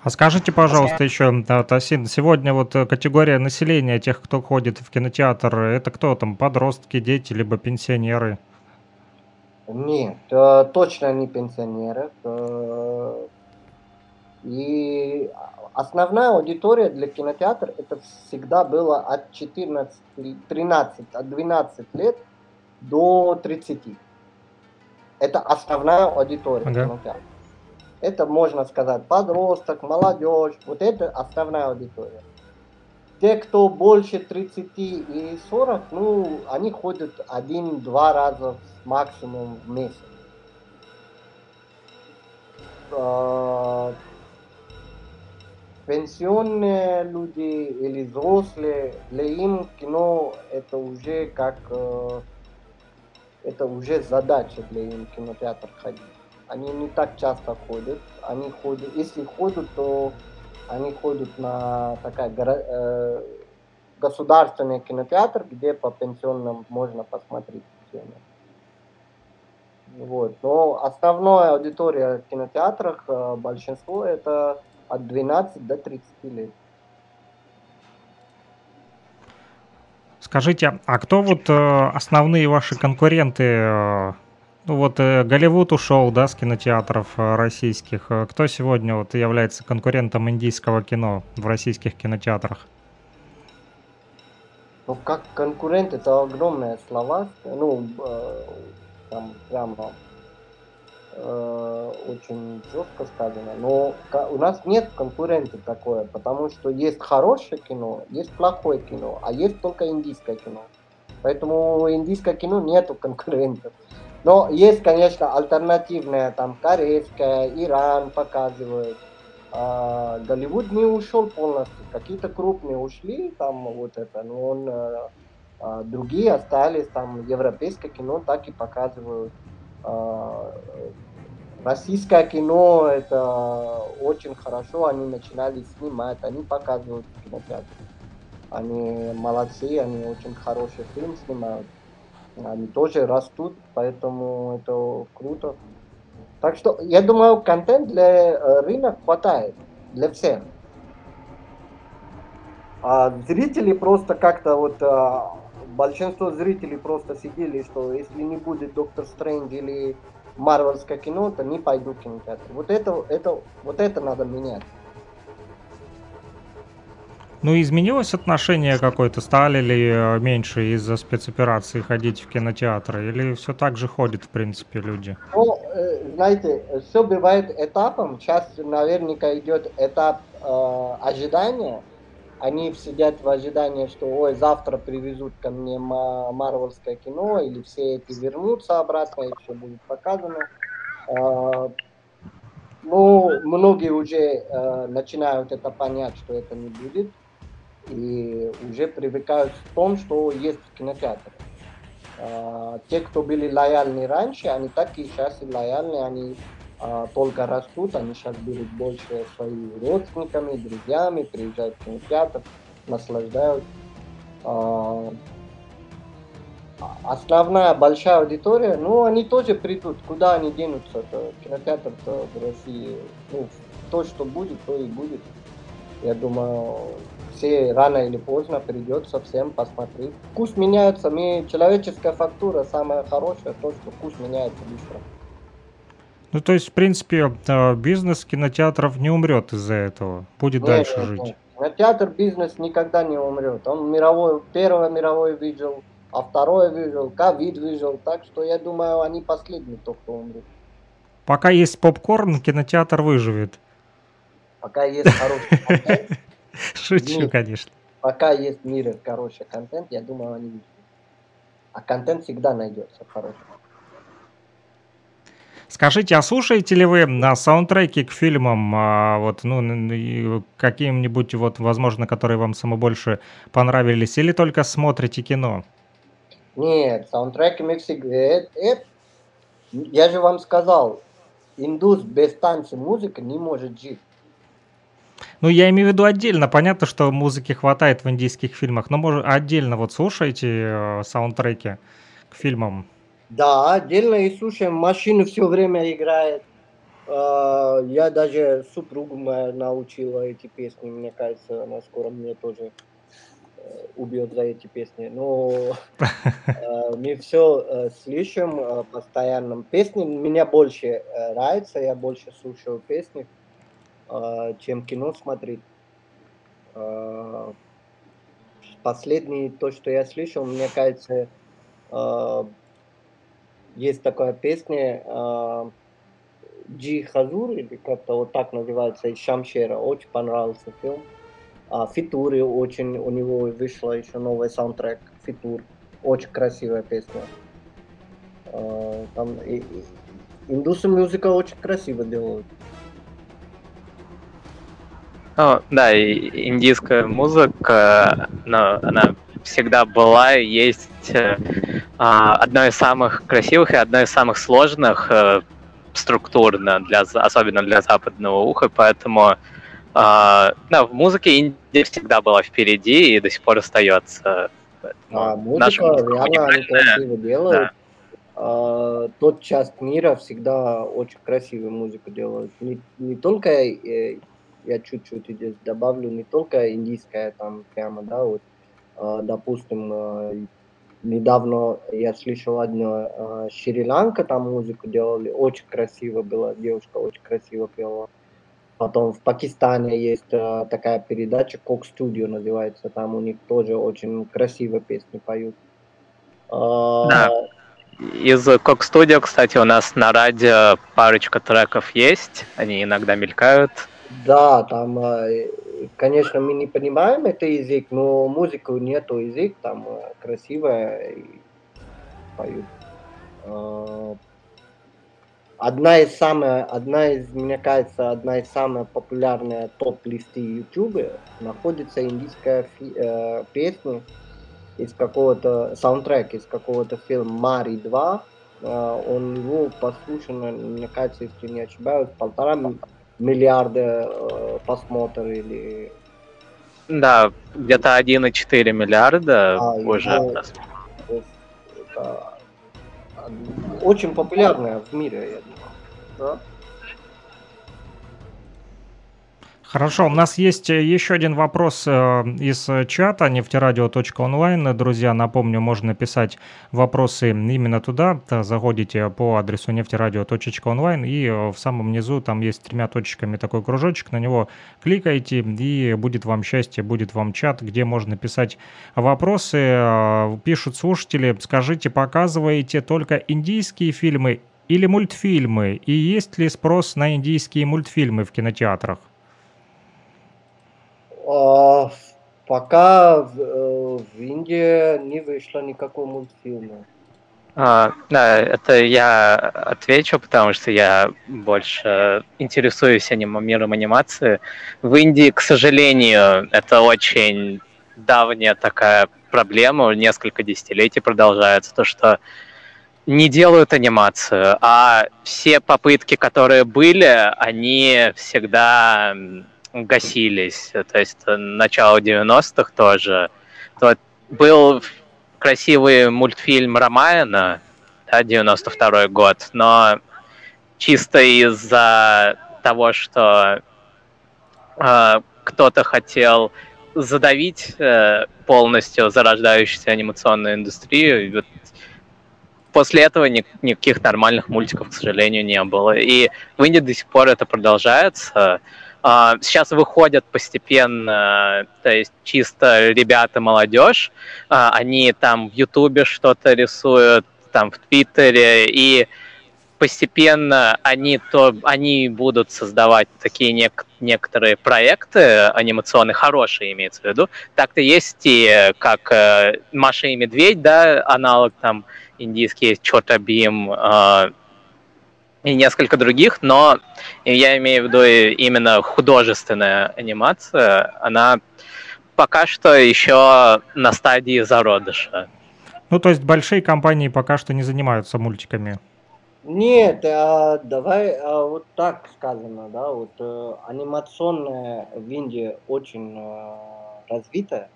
А скажите, пожалуйста, еще, Тасин, сегодня вот э, категория населения тех, кто ходит в кинотеатр, это кто там, подростки, дети, либо пенсионеры? Нет, э, точно не пенсионеры. э, И основная аудитория для кинотеатра это всегда было от 14, или 13, от 12 лет до 30. Это основная аудитория Ага. кинотеатра. Это можно сказать подросток, молодежь. Вот это основная аудитория. Те, кто больше 30 и 40, ну, они ходят один-два раза максимум в месяц. Пенсионные люди или взрослые, для им кино это уже как э, это уже задача для им в кинотеатр ходить. Они не так часто ходят, они ходят, если ходят, то они ходят на такая э, государственный кинотеатр, где по пенсионным можно посмотреть фильмы. Вот. Но основная аудитория в кинотеатрах, э, большинство это от 12 до 30 лет. Скажите, а кто вот э, основные ваши конкуренты? э, ну вот э, Голливуд ушел, да, с кинотеатров э, российских. Э, Кто сегодня вот является конкурентом индийского кино в российских кинотеатрах? Ну, как конкурент, это огромные слова. Ну, э, там прямо э, очень жестко сказано. Но у нас нет конкурента такое, потому что есть хорошее кино, есть плохое кино, а есть только индийское кино. Поэтому у индийского кино нету конкурентов. Но есть, конечно, альтернативное, там, корейское, Иран показывает. А, Голливуд не ушел полностью. Какие-то крупные ушли, там, вот это, но он, а, а другие остались, там, европейское кино так и показывают. А, российское кино, это очень хорошо, они начинали снимать, они показывают в кинотеатре. Они молодцы, они очень хороший фильм снимают. Они тоже растут, поэтому это круто. Так что я думаю, контент для э, рынка хватает, для всех. А зрители просто как-то вот а, большинство зрителей просто сидели, что если не будет Доктор Стрэндж или Марвелское кино, то не пойду в кинотеатр. Вот это, это, вот это надо менять. Ну, изменилось отношение какое-то? Стали ли э, меньше из-за спецоперации ходить в кинотеатры? Или все так же ходят, в принципе, люди? Ну, э, знаете, все бывает этапом. Сейчас наверняка идет этап э, ожидания. Они сидят в ожидании, что ой, завтра привезут ко мне марвелское кино, или все эти вернутся обратно, и все будет показано. Э, ну, многие уже э, начинают это понять, что это не будет и уже привыкают к тому, что есть в кинотеатре. А, те, кто были лояльны раньше, они так и сейчас и лояльны, они а, только растут, они сейчас берут больше своими родственниками, друзьями, приезжают в кинотеатр, наслаждаются. А, основная большая аудитория, ну, они тоже придут. Куда они денутся? -то? Кинотеатр-то в России, ну, то, что будет, то и будет. Я думаю, все рано или поздно придется всем посмотреть. Вкус меняется, мы, человеческая фактура самая хорошая, то, что вкус меняется быстро. Ну, то есть, в принципе, э, бизнес кинотеатров не умрет из-за этого, будет нет, дальше нет, жить. Нет. Кинотеатр бизнес никогда не умрет. Он мировой, первый мировой видел, а второй видел, ковид видел, так что я думаю, они последние, кто кто умрет. Пока есть попкорн, кинотеатр выживет. Пока есть хороший контент, Шучу, ну, конечно. Пока есть в мире хороший контент, я думаю, они видят. А контент всегда найдется хороший. Скажите, а слушаете ли вы на саундтреки к фильмам, а, вот, ну, каким-нибудь, вот, возможно, которые вам самое больше понравились, или только смотрите кино? Нет, саундтреки мы всегда... Это, это, я же вам сказал, индус без танца музыка не может жить. Ну, я имею в виду отдельно. Понятно, что музыки хватает в индийских фильмах, но может отдельно вот слушаете э, саундтреки к фильмам? Да, отдельно и слушаем. Машина все время играет. Э, я даже супругу моя научила эти песни. Мне кажется, она скоро мне тоже э, убьет за эти песни. Но э, мы все э, слышим постоянно. Песни меня больше нравятся, я больше слушаю песни. А, чем кино смотреть. А, последний, то, что я слышал, мне кажется, а, есть такая песня Джи Хазур, или как-то вот так называется, из Шамшера. Очень понравился фильм. А Фитури очень, у него вышла еще новый саундтрек Фитур. Очень красивая песня. Там и, и, индусы музыка очень красиво делают. Ну, да, и индийская музыка, но она всегда была и есть э, а, одной из самых красивых и одной из самых сложных э, структурно, для, особенно для западного уха, поэтому э, да, в музыке Индия всегда была впереди и до сих пор остается. А, музыка реально они красиво делают. Да. Uh, тот часть мира всегда очень красивую музыку делают. Не, не только э, я чуть-чуть здесь добавлю, не только индийская там прямо, да, вот, э, допустим, недавно я слышал одно, э, Шри-Ланка там музыку делали, очень красиво было, девушка очень красиво пела. Потом в Пакистане есть э, такая передача, Кок Студио называется, там у них тоже очень красиво песни поют. А, да. Из Кок Студио, кстати, у нас на радио парочка треков есть, они иногда мелькают. Да, там, э, конечно, мы не понимаем этот язык, но музыку нету язык, там э, красивая и поют. А, одна из самых, одна из, мне кажется, одна из самых популярных топ-листы YouTube находится индийская фи, э, песня из какого-то, саундтрек из какого-то фильма «Мари 2». Э, он его послушано, мне кажется, если не ошибаюсь, полтора миллиарда э, просмотров или... Да, где-то 1,4 миллиарда а, уже. Его, это, очень популярная в мире, я думаю. Да? Хорошо, у нас есть э, еще один вопрос э, из чата нефтерадио.онлайн. Друзья, напомню, можно писать вопросы именно туда. Заходите по адресу нефтерадио.онлайн и э, в самом низу там есть тремя точками такой кружочек. На него кликайте и будет вам счастье, будет вам чат, где можно писать вопросы. Пишут слушатели, скажите, показываете только индийские фильмы или мультфильмы? И есть ли спрос на индийские мультфильмы в кинотеатрах? А, пока в, э, в Индии не вышло никакого мультфильма. А, да, это я отвечу, потому что я больше интересуюсь аним- миром анимации. В Индии, к сожалению, это очень давняя такая проблема, несколько десятилетий продолжается, то, что не делают анимацию, а все попытки, которые были, они всегда гасились. То есть э, начало 90-х тоже. То был красивый мультфильм Ромайана, да, 92 год, но чисто из-за того, что э, кто-то хотел задавить э, полностью зарождающуюся анимационную индустрию. Вот после этого ни, никаких нормальных мультиков, к сожалению, не было. И в Индии до сих пор это продолжается. Сейчас выходят постепенно, то есть чисто ребята, молодежь, а, они там в Ютубе что-то рисуют, там в Твиттере, и постепенно они, то, они будут создавать такие нек- некоторые проекты анимационные, хорошие имеется в виду. Так-то есть и как э, Маша и Медведь, да, аналог там индийский Чота Бим, э, и несколько других, но я имею в виду именно художественная анимация, она пока что еще на стадии зародыша. Ну, то есть большие компании пока что не занимаются мультиками. Нет, а, давай а, вот так сказано, да, вот э, анимационная в Индии очень э, развитая,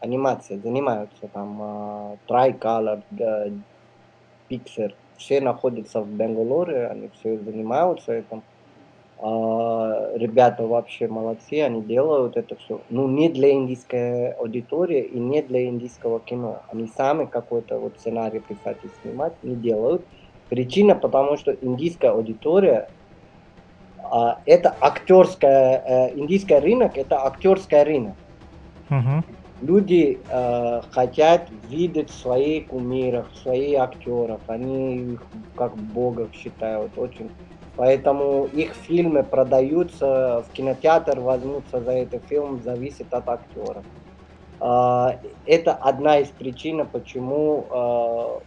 анимация занимаются там э, Tricolor, да, Pixar, все находятся в Бенгалуре, они все занимаются этим. А, ребята вообще молодцы, они делают это все. Ну, не для индийской аудитории и не для индийского кино. Они сами какой-то вот сценарий писать и снимать не делают. Причина, потому что индийская аудитория а, это актерская, э, индийский рынок, это актерский рынок. Uh-huh люди э, хотят видеть своих кумиров, своих актеров. Они их как богов считают очень. Поэтому их фильмы продаются, в кинотеатр возьмутся за этот фильм, зависит от актера. Э, это одна из причин, почему э,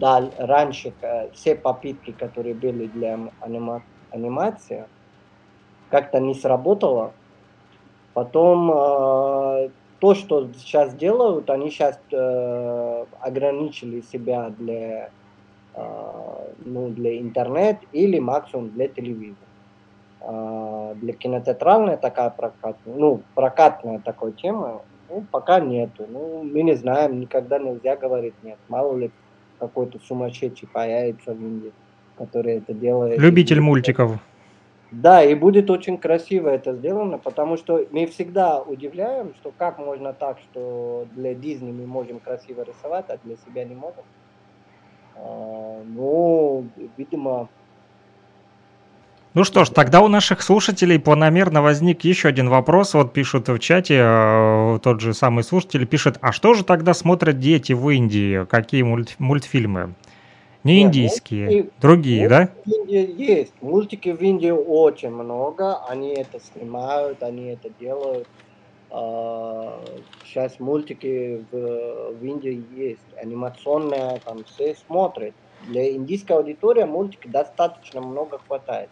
да, раньше э, все попытки, которые были для анима анимации, как-то не сработало. Потом э, то, что сейчас делают, они сейчас э, ограничили себя для, э, ну, для интернет или максимум для телевизора. Э, для кинотеатральная такая прокатная, ну, прокатная такой тема, ну, пока нету. Ну, мы не знаем, никогда нельзя говорить нет. Мало ли какой-то сумасшедший появится в Индии, который это делает. Любитель мультиков. Да, и будет очень красиво это сделано, потому что мы всегда удивляем, что как можно так, что для Дисней мы можем красиво рисовать, а для себя не можем. А, ну, видимо, Ну что ж, тогда у наших слушателей планомерно возник еще один вопрос. Вот пишут в чате, э, тот же самый слушатель пишет, а что же тогда смотрят дети в Индии? Какие мульт- мультфильмы? Не Нет, индийские, мультики- другие, да? В Индии есть. Мультики в Индии очень много. Они это снимают, они это делают. А, Сейчас мультики в, в Индии есть. Анимационные, там все смотрят. Для индийской аудитории мультики достаточно много хватает.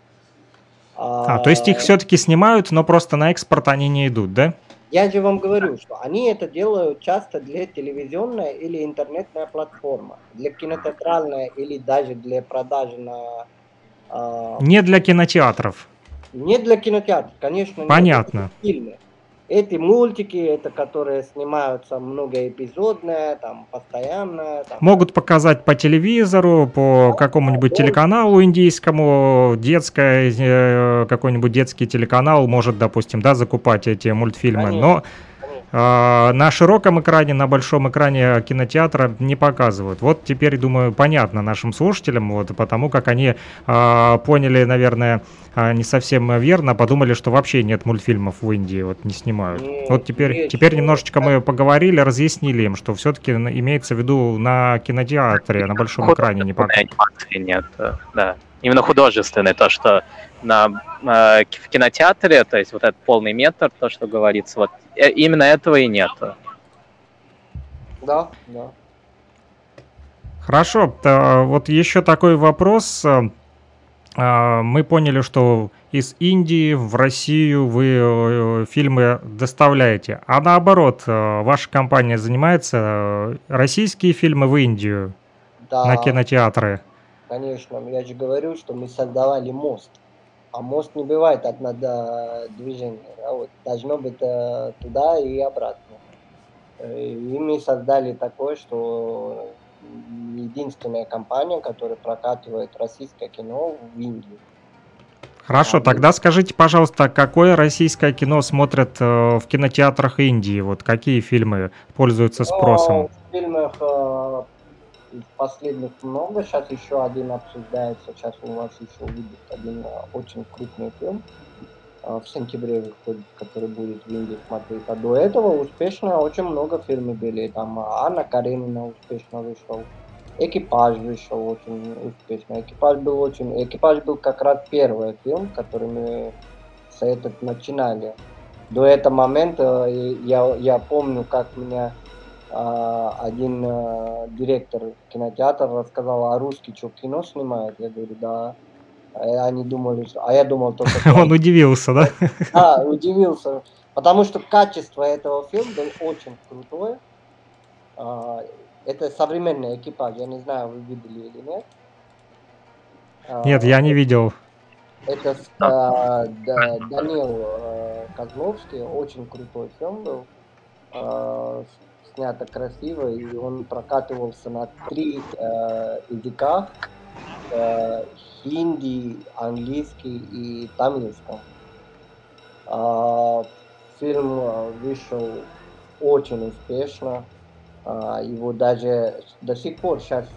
А, то есть их все-таки снимают, но просто на экспорт они не идут, да? Я же вам говорю, что они это делают часто для телевизионной или интернетной платформы, для кинотеатральной или даже для продажи на... а, Не для кинотеатров. не для кинотеатра, конечно. Понятно. фильмы. Эти мультики, это которые снимаются многоэпизодные, там, постоянно. Там, Могут показать по телевизору, по какому-нибудь телеканалу индийскому, детское, э, какой-нибудь детский телеканал может, допустим, да, закупать эти мультфильмы, Конечно, но э, на широком экране, на большом экране кинотеатра не показывают. Вот теперь, думаю, понятно нашим слушателям, вот, потому как они э, поняли, наверное, э, не совсем верно, подумали, что вообще нет мультфильмов в Индии, вот не снимают. Нет, вот теперь, есть, теперь что- немножечко мы поговорили, разъяснили им, что все-таки имеется в виду на кинотеатре, на большом экране не показывают. нет, э, да. Именно художественной, то, что на, э, в кинотеатре, то есть вот этот полный метр, то, что говорится, вот э, именно этого и нет. Да, да. Хорошо, та- вот еще такой вопрос. э, а, Мы поняли, что из Индии в Россию вы э, фильмы доставляете, а наоборот, э, ваша компания занимается российские фильмы в Индию Да, на кинотеатры. конечно. Я же говорю, что мы создавали мост. А мост не бывает одно да, движение. а вот должно быть э, туда и обратно. Э, И мы создали такое, что единственная компания, которая прокатывает российское кино в Индии. Хорошо, А, тогда скажите, пожалуйста, какое российское кино смотрят э, в кинотеатрах Индии? Вот какие фильмы пользуются спросом? Ну, в фильмах э, последних много. Сейчас еще один обсуждается. Сейчас у вас еще выйдет один э, очень крупный фильм. э, В сентябре выходит, который будет в Индии смотреть. А до этого успешно очень много фильмов были. Там Анна Каренина успешно вышел. Экипаж вышел очень успешно. Экипаж был очень... Экипаж был как раз первый фильм, который мы с этот начинали. До этого момента э, я, я помню, как меня один э, директор кинотеатра рассказал, а русский что, кино снимает? Я говорю, да. А они думали, что... А я думал только... Он удивился, да? Да, удивился. Потому что качество этого фильма было очень крутое. А, Это современный экипаж. Я не знаю, вы видели или нет. А, Нет, я не видел. Это с, а, Да- Данил э, Козловский. Очень крутой фильм был. Снято красиво, и он прокатывался на три э, языках. э, хинди, английский и тамильском. А, фильм э, вышел очень успешно. А, его даже до сих пор сейчас,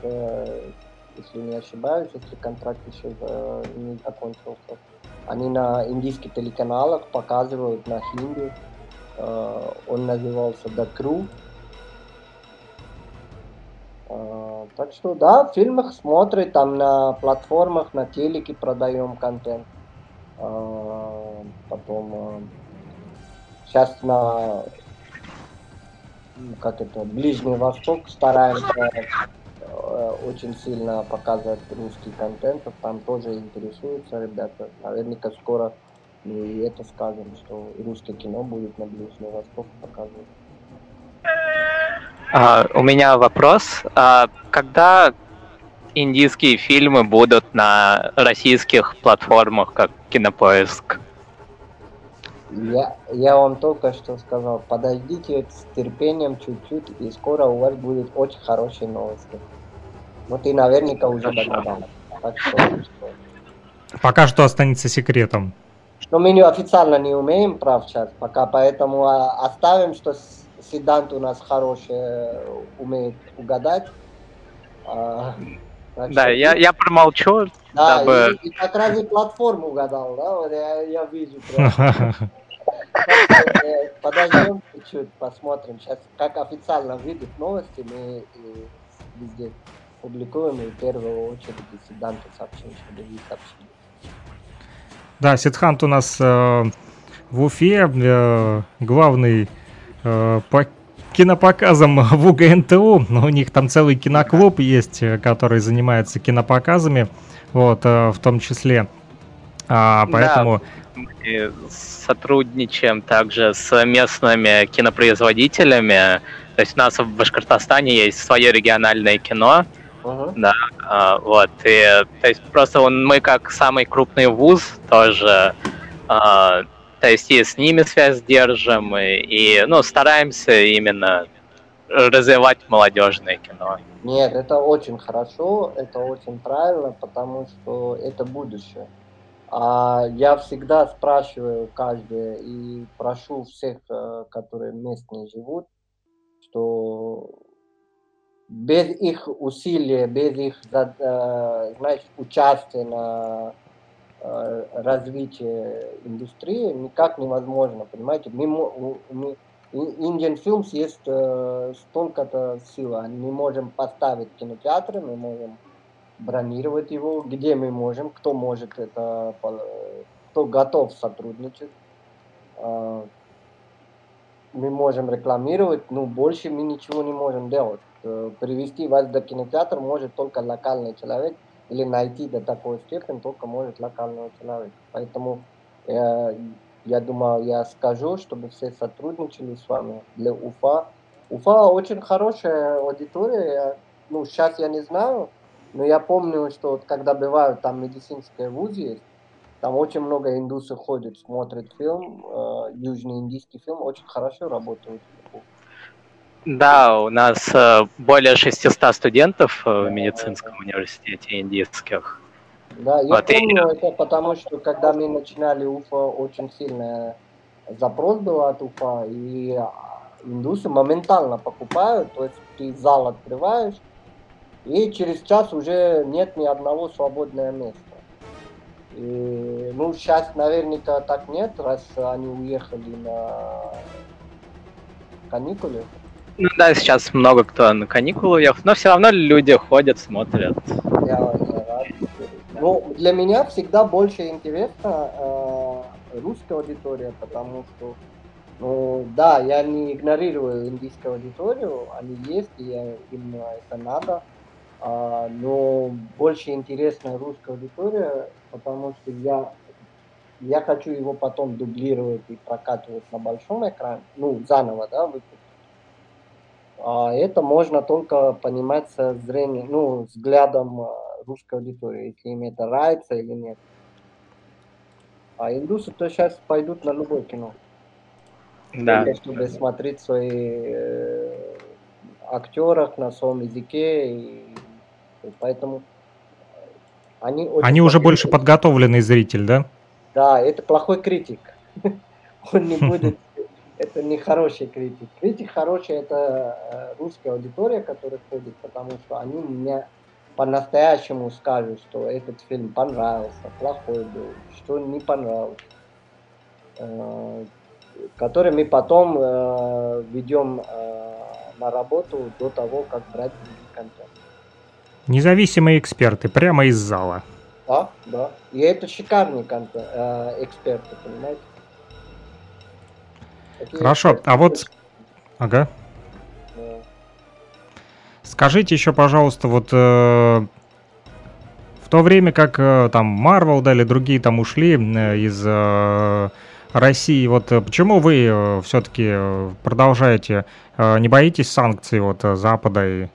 если не ошибаюсь, если контракт еще э, не закончился, они на индийских телеканалах показывают на хинди. Э, он назывался The Crew. Э, Так что да, в фильмах смотрят, там на платформах, на телеке продаем контент. Э, Потом сейчас на как это, Ближний Восток стараемся э, очень сильно показывать русский контент, там тоже интересуются ребята. Наверняка скоро и это скажем, что русское кино будет на Ближний Восток показывать. А, у меня вопрос. А, когда индийские фильмы будут на российских платформах, как Кинопоиск? Я, я вам только что сказал, подождите с терпением чуть-чуть, и скоро у вас будет очень хорошие новости. Вот и наверняка уже что- Пока что останется секретом. Но мы не официально не умеем прав сейчас пока, поэтому а, оставим, что с- Сидант у нас хороший, э, умеет угадать. А, Да, я, я промолчу, Да, дабы... и, и как раз и платформу угадал, да, вот я, я вижу прям. Подождем чуть-чуть, посмотрим. Сейчас, как официально выйдут новости, мы везде публикуем, и в первую очередь и Сиданте сообщим, чтобы вы сообщили. Да, Сидхант у нас э, в Уфе, э, главный по кинопоказам в УГНТУ. У них там целый киноклуб есть, э, который занимается кинопоказами, вот, э, в том числе. А, Да. поэтому, Мы сотрудничаем также с местными кинопроизводителями. То есть у нас в Башкортостане есть свое региональное кино. Мгм. А, вот, и, то есть просто он, мы как самый крупный вуз тоже, а, то есть и с ними связь держим, и, и, ну, стараемся именно развивать молодежное кино. Нет, это очень хорошо, это очень правильно, потому что это будущее. А я всегда спрашиваю каждого и прошу всех, э, которые местные живут, что без их усилия, без их, э, знаешь, участия на развитие индустрии никак невозможно, понимаете? Мы, мо- у- мы- и- Indian Films есть э, столько-то силы. Мы можем поставить кинотеатры, мы можем бронировать его, где мы можем, кто может это, кто готов сотрудничать. Э, Мы можем рекламировать, но больше мы ничего не можем делать. Э, Привести вас до кинотеатра может только локальный человек, или найти до такой степени только может локального человека. Поэтому э, я думаю, я скажу, чтобы все сотрудничали с вами для Уфа. Уфа очень хорошая аудитория. Я- ну, сейчас я не знаю, но я помню, что вот когда бывают там медицинские вузы есть, там очень много индусов ходят, смотрят фильм, э, южный индийский фильм, очень хорошо работают. Да, у нас э, более 600 студентов э, в медицинском университете индийских. Да, я Вот и- помню это, потому что когда мы начинали Уфа, очень сильный запрос был от Уфа, и индусы моментально покупают, то есть ты зал открываешь, и через час уже нет ни одного свободного места. И, ну, сейчас наверняка так нет, раз они уехали на каникулы. Ну да, сейчас много кто на каникулы уехал, но все равно люди ходят, смотрят. Я. Ну, для меня всегда больше интересна э, русская аудитория, потому что, ну, да, я не игнорирую индийскую аудиторию, они есть, и я- им это надо, а, но больше интересна русская аудитория, потому что я, я хочу его потом дублировать и прокатывать на большом экране, ну, заново, да, выпустить. А это можно только понимать со зрения, ну, взглядом а, русской аудитории, если им это нравится или нет. А индусы то сейчас пойдут на любое кино. Да. Только чтобы смотреть свои э, актеров на своем языке. И, и поэтому они, очень они уже больше подготовленный зритель, да? Да, это плохой критик. Он не будет... Это не хороший критик. Критик хороший это э, русская аудитория, которая ходит, потому что они мне по-настоящему скажут, что этот фильм понравился, плохой был, что не понравился. Э, Который мы потом э, ведем на работу до того, как брать контент. Независимые эксперты, прямо из зала. Да, да. И это шикарный контент, эксперты, понимаете? Хорошо, а вот- Ага. Скажите еще, пожалуйста, вот э, в то время как э, там Marvel, да, или другие там ушли э, из э, России, вот э, почему вы все-таки продолжаете, э, не боитесь санкций вот э, Запада и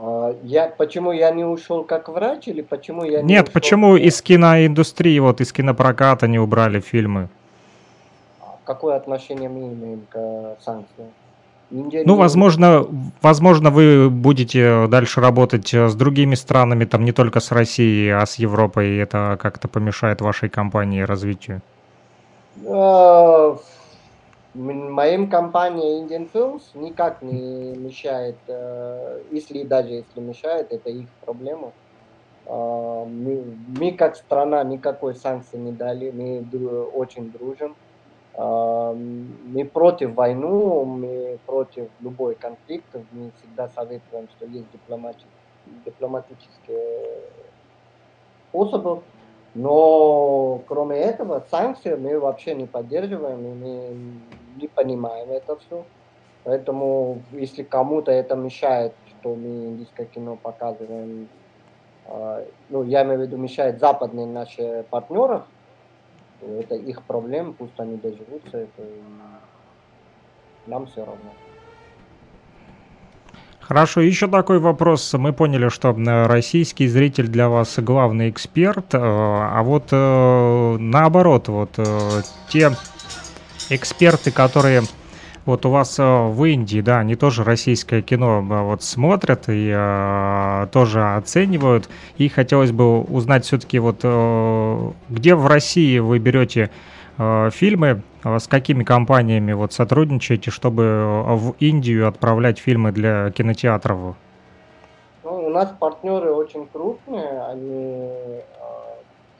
А, Я, почему я не ушел как врач или почему я не Нет, ушел- почему из киноиндустрии, вот из кинопроката не убрали фильмы? Какое отношение мы имеем к санкциям? Индия Ну, возможно, возможно, вы будете дальше работать с другими странами, там не только с Россией, а с Европой, и это как-то помешает вашей компании развитию. А, моим компаниям Indian Films никак не мешает, э, если даже если мешает, это их проблема. Э, мы, мы как страна никакой санкции не дали, мы очень дружим. Э, мы против войны, мы против любой конфликта, мы всегда советуем, что есть дипломатические способы. Но кроме этого, санкции мы вообще не поддерживаем, и мы не понимаем это все. Поэтому, если кому-то это мешает, что мы индийское кино показываем, э, ну, я имею в виду, мешает западные наши партнеры, это их проблема, пусть они доживутся, это нам все равно. Хорошо, еще такой вопрос. Мы поняли, что российский зритель для вас главный эксперт, э, а вот э, наоборот, вот э, те эксперты, которые вот у вас в Индии, да, они тоже российское кино вот смотрят и э, тоже оценивают. И хотелось бы узнать все-таки вот э, где в России вы берете э, фильмы, с какими компаниями вот сотрудничаете, чтобы в Индию отправлять фильмы для кинотеатров? Ну, у нас партнеры очень крупные, они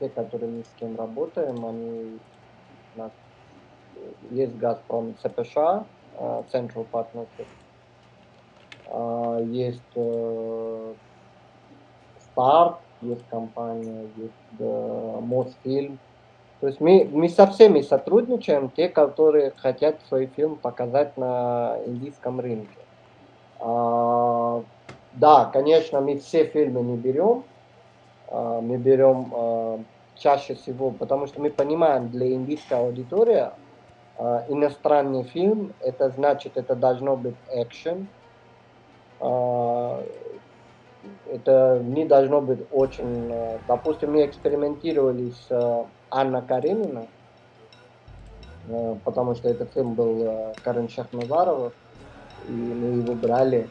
те, которые с кем работаем, они у нас есть Газпром ЦПШ, Central Partnership, есть Старт, есть компания, есть Мосфильм, то есть мы, мы со всеми сотрудничаем, те, которые хотят свой фильм показать на индийском рынке. А, да, конечно, мы все фильмы не берем. А, мы берем а, чаще всего, потому что мы понимаем, для индийской аудитории а, иностранный фильм, это значит, это должно быть экшен. А, это не должно быть очень... А, допустим, мы экспериментировали с а, Анна Каренина, э, потому что этот фильм был э, Карен Шахназарова, и мы его брали.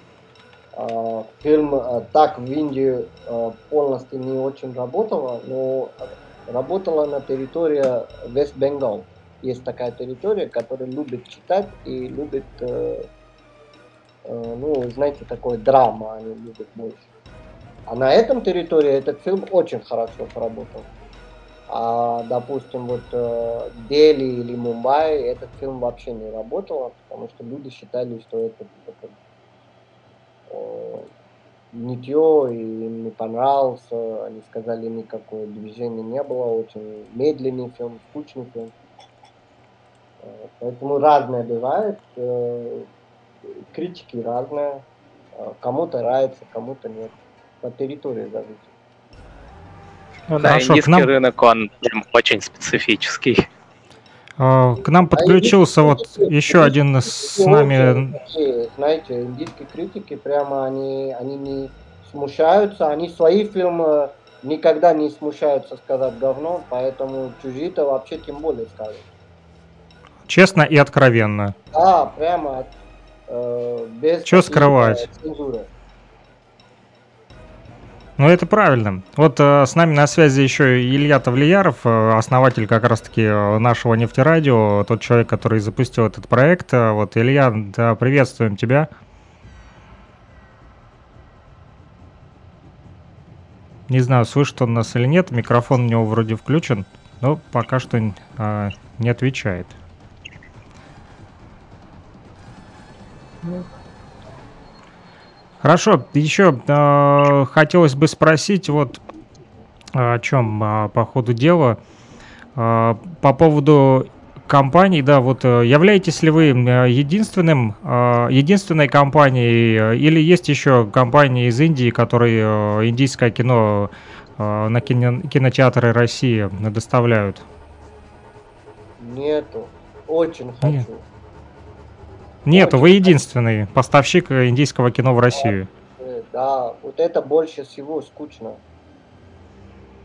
Э, фильм так в Индии полностью не очень работал, но работала на территории Вест Бенгал. Есть такая территория, которая любит читать и любит, ну, знаете, такой драма они любят больше. А на этом территории этот фильм очень хорошо сработал. А, допустим, вот э, Дели или Мумбай этот фильм вообще не работал, потому что люди считали, что это, это э, нытье, и им не понравился. Они сказали, никакого движения не было, очень медленный фильм, скучный фильм. Э, поэтому разное бывает, критики разные, кому-то нравится, кому-то нет. По территории зависит. Ну да, Хорошо, индийский нам... рынок, он очень специфический. А, к нам подключился а вот еще один с нами. Знаете, индийские критики прямо они, они не смущаются, они свои фильмы никогда не смущаются сказать говно, поэтому чужие-то вообще тем более скажут. Честно и откровенно. Да, прямо э, без Что скрывать? Цензуры. Ну, это правильно. Вот э, с нами на связи еще Илья Тавлияров, э, основатель как раз-таки э, нашего нефтерадио, тот человек, который запустил этот проект. Э, вот, Илья, да, приветствуем тебя. Не знаю, слышит он нас или нет, микрофон у него вроде включен, но пока что э, не отвечает. Хорошо, еще э, хотелось бы спросить вот о чем э, по ходу дела. Э, по поводу компаний, да, вот э, являетесь ли вы э, единственным, э, единственной компанией или есть еще компании из Индии, которые индийское кино на кино, кинотеатры России доставляют? Нету. Очень хочу. Нет. Нет, вы единственный поставщик индийского кино в Россию. Да, вот это больше всего скучно.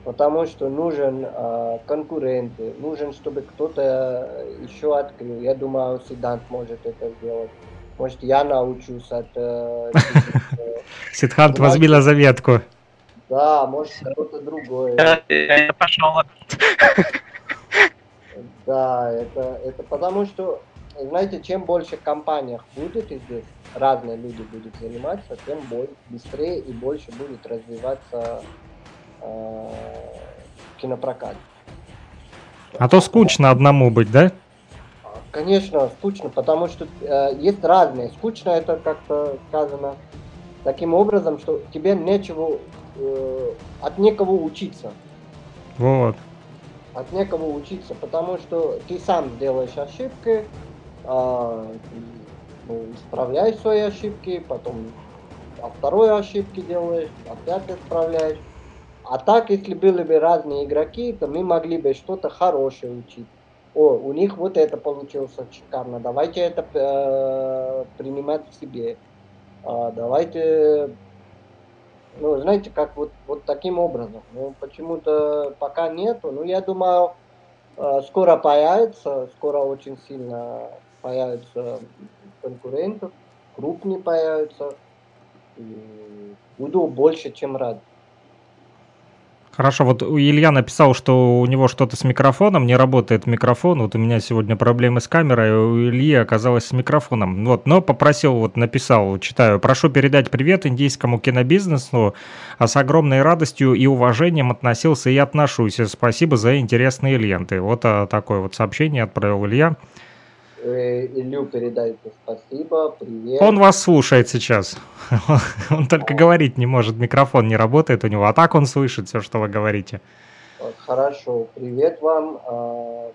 Потому что нужен э, конкуренты, нужен, чтобы кто-то еще открыл. Я думаю, Сидант может это сделать. Может, я научусь от... Э, Сидхант возьми на заметку. Да, может, кто-то другой. Я пошел. Да, это, это потому что знаете, чем больше компаниях будет и здесь разные люди будут заниматься, тем быстрее и больше будет развиваться э, кинопрокат. А то скучно одному быть, да? Конечно, скучно, потому что э, есть разные. Скучно это как-то сказано таким образом, что тебе нечего, э, от некого учиться. Вот. От некого учиться, потому что ты сам делаешь ошибки, э, ну, исправляешь свои ошибки, потом а второй ошибки делаешь, опять исправляешь. А так, если были бы разные игроки, то мы могли бы что-то хорошее учить. О, у них вот это получилось шикарно, давайте это э, принимать в себе. А, давайте, ну, знаете, как вот, вот таким образом. Ну, почему-то пока нету, но я думаю, э, скоро появится, скоро очень сильно появится конкурентов, крупнее появятся, и буду больше, чем рад. Хорошо, вот Илья написал, что у него что-то с микрофоном, не работает микрофон. Вот у меня сегодня проблемы с камерой, у Ильи оказалось с микрофоном. Вот, но попросил, вот написал, читаю, прошу передать привет индийскому кинобизнесу, а с огромной радостью и уважением относился и отношусь. Спасибо за интересные ленты. Вот а, такое вот сообщение отправил Илья. Э, Илью передайте спасибо, привет. Он вас слушает сейчас. Он только говорить не может, микрофон не работает у него, а так он слышит все, что вы говорите. Хорошо, привет вам. А,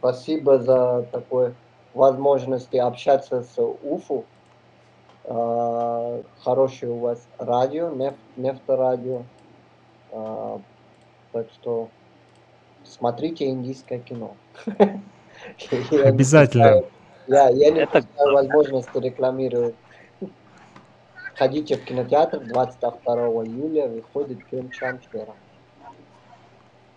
спасибо за такой возможность общаться с УФУ. А, хорошее у вас радио, нефть, нефторадио. А, так что смотрите индийское кино. Обязательно. Я, я не это... возможность рекламировать. Ходите в кинотеатр 22 июля, выходит фильм Шамшера.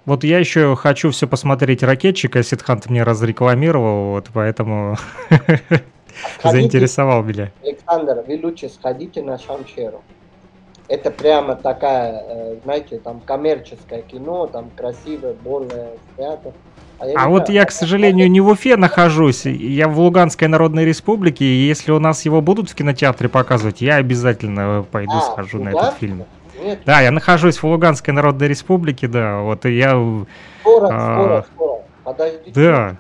Вот я еще хочу все посмотреть ракетчика, Сидхант мне разрекламировал, вот поэтому заинтересовал меня. Александр, вы лучше сходите на Шамшеру. Это прямо такая, э, знаете, там коммерческое кино, там красивое, более снято. А, а вот я, к сожалению, не в Уфе нахожусь, я в Луганской Народной Республике, и если у нас его будут в кинотеатре показывать, я обязательно пойду а, схожу на этот фильм. Нет. Да, я нахожусь в Луганской Народной Республике, да, вот и я... Скоро, а, скоро, скоро, подождите. Да.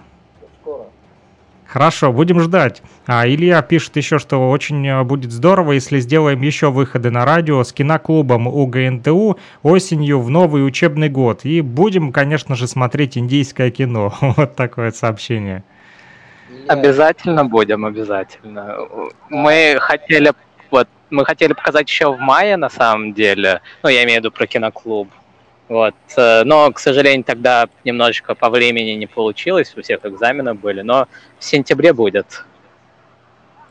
Хорошо, будем ждать. А Илья пишет еще, что очень э, будет здорово, если сделаем еще выходы на радио с киноклубом УГНТУ осенью в новый учебный год. И будем, конечно же, смотреть индийское кино. Вот такое сообщение. Обязательно будем, обязательно. Мы хотели вот мы хотели показать еще в мае, на самом деле. Ну, я имею в виду про киноклуб. Вот. Э, но, к сожалению, тогда немножечко по времени не получилось, у всех экзамены были, но в сентябре будет.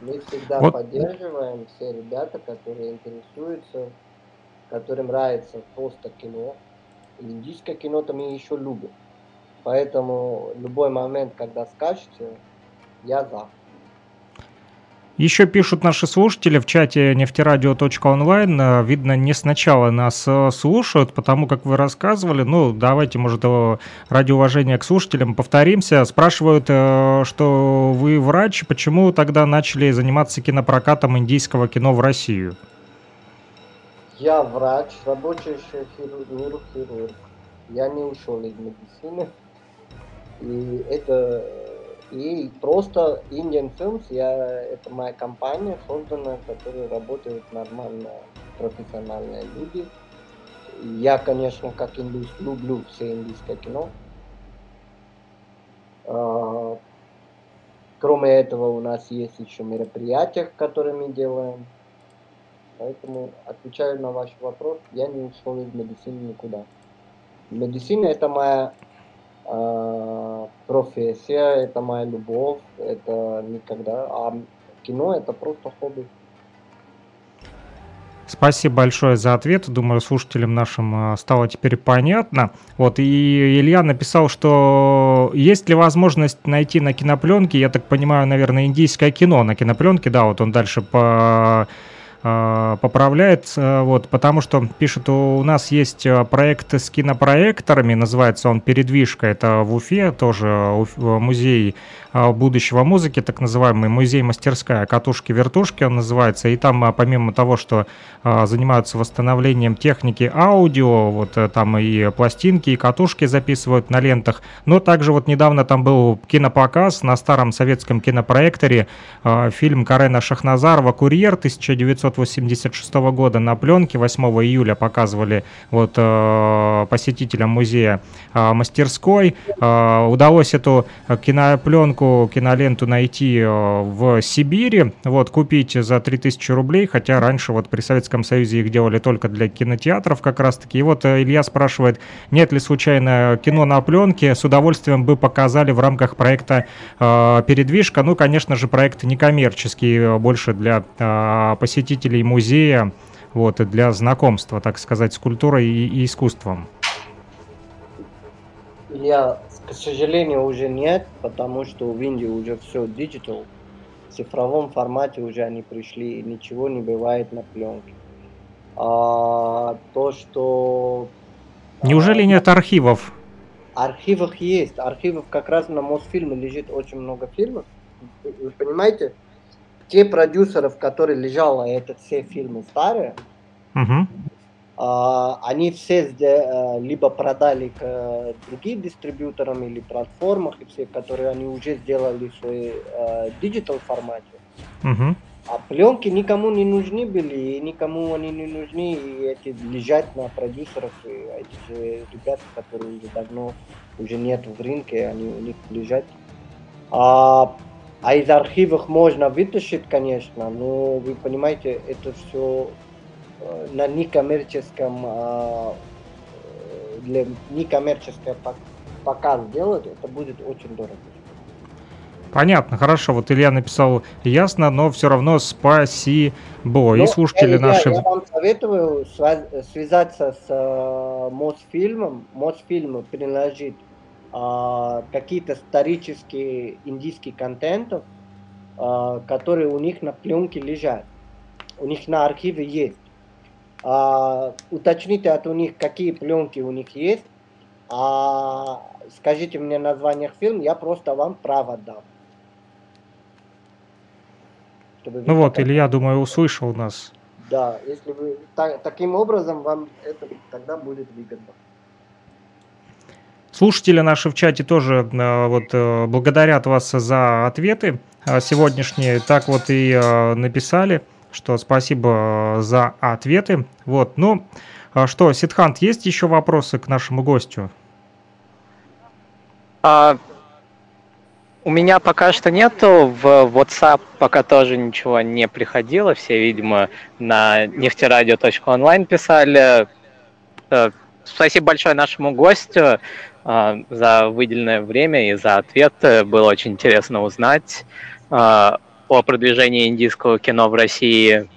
Мы всегда вот. поддерживаем все ребята, которые интересуются, которым нравится просто кино. индийское кино-то мы еще любим. Поэтому любой момент, когда скажете, я за. Еще пишут наши слушатели в чате нефтерадио.онлайн. Э, видно, не сначала нас э, слушают, потому как вы рассказывали. Ну, давайте, может, ради уважения к слушателям повторимся. Спрашивают, э, что вы врач, почему тогда начали заниматься кинопрокатом индийского кино в Россию? Я врач, работающий хирург, хирург. Я не ушел из медицины. И это и просто Indian Films, я, это моя компания, созданная, в которой работают нормально профессиональные люди. Я, конечно, как индус, люблю все индийское кино. А, кроме этого, у нас есть еще мероприятия, которые мы делаем. Поэтому, отвечаю на ваш вопрос, я не ушел из медицины никуда. Медицина это моя профессия, это моя любовь, это никогда, а кино это просто хобби. Спасибо большое за ответ. Думаю, слушателям нашим а, стало теперь понятно. Вот, и Илья написал, что есть ли возможность найти на кинопленке, я так понимаю, наверное, индийское кино на кинопленке, да, вот он дальше по э, поправляет, э, вот, потому что пишет, у нас есть э, проект с кинопроекторами, называется он «Передвижка», это в Уфе тоже музей будущего музыки, так называемый музей-мастерская «Катушки-вертушки» он называется, и там помимо того, что занимаются восстановлением техники аудио, вот там и пластинки, и катушки записывают на лентах, но также вот недавно там был кинопоказ на старом советском кинопроекторе, фильм Карена Шахназарова «Курьер» 1986 года на пленке 8 июля показывали вот э, посетителям музея э, мастерской. Э, удалось эту кинопленку, киноленту найти в Сибири, вот купить за 3000 рублей, хотя раньше вот при Советском Союзе их делали только для кинотеатров как раз-таки. И вот Илья спрашивает, нет ли случайно кино на пленке, с удовольствием бы показали в рамках проекта «Передвижка». Ну, конечно же, проект некоммерческий, больше для посетителей музея, вот, и для знакомства, так сказать, с культурой и, и искусством? Я, к сожалению, уже нет, потому что в Индии уже все digital. В цифровом формате уже они пришли, и ничего не бывает на пленке. А, то, что... Неужели а, нет архивов? Архивов есть. Архивов как раз на Мосфильме лежит очень много фильмов. Вы понимаете? те продюсеров, которые лежало это все фильмы старые, uh-huh. А, они все а, либо продали к а, другим дистрибьюторам или платформах, и все, которые они уже сделали в своей а, digital формате. Uh-huh. А пленки никому не нужны были, и никому они не нужны, и эти лежат на продюсерах, и эти же ребята, которые уже давно уже нет в рынке, они у них лежат. А а из архивов можно вытащить, конечно, но вы понимаете, это все э, на некоммерческом, э, для некоммерческого показ сделать, это будет очень дорого. Понятно, хорошо. Вот Илья написал ясно, но все равно спасибо. Но, и слушатели Илья, наши... Я вам советую связаться с э, Мосфильмом. Мосфильм принадлежит а, какие-то исторические индийские контентов, а, которые у них на пленке лежат. У них на архиве есть. А, уточните от у них, какие пленки у них есть. А, скажите мне название фильма, я просто вам право дам. Ну вот, Илья, думаю, услышал нас. Да, если вы так, таким образом вам это тогда будет выгодно. Слушатели наши в чате тоже э, вот э, благодарят вас за ответы э, сегодняшние. Так вот и написали, что спасибо за ответы. Вот, ну что, Сидхант, есть еще вопросы к нашему гостю? А, у меня пока что нету, в WhatsApp пока тоже ничего не приходило, все, видимо, на нефтерадио.онлайн писали. Спасибо большое нашему гостю. А, за выделенное время и за ответ. Было очень интересно узнать а, о продвижении индийского кино в России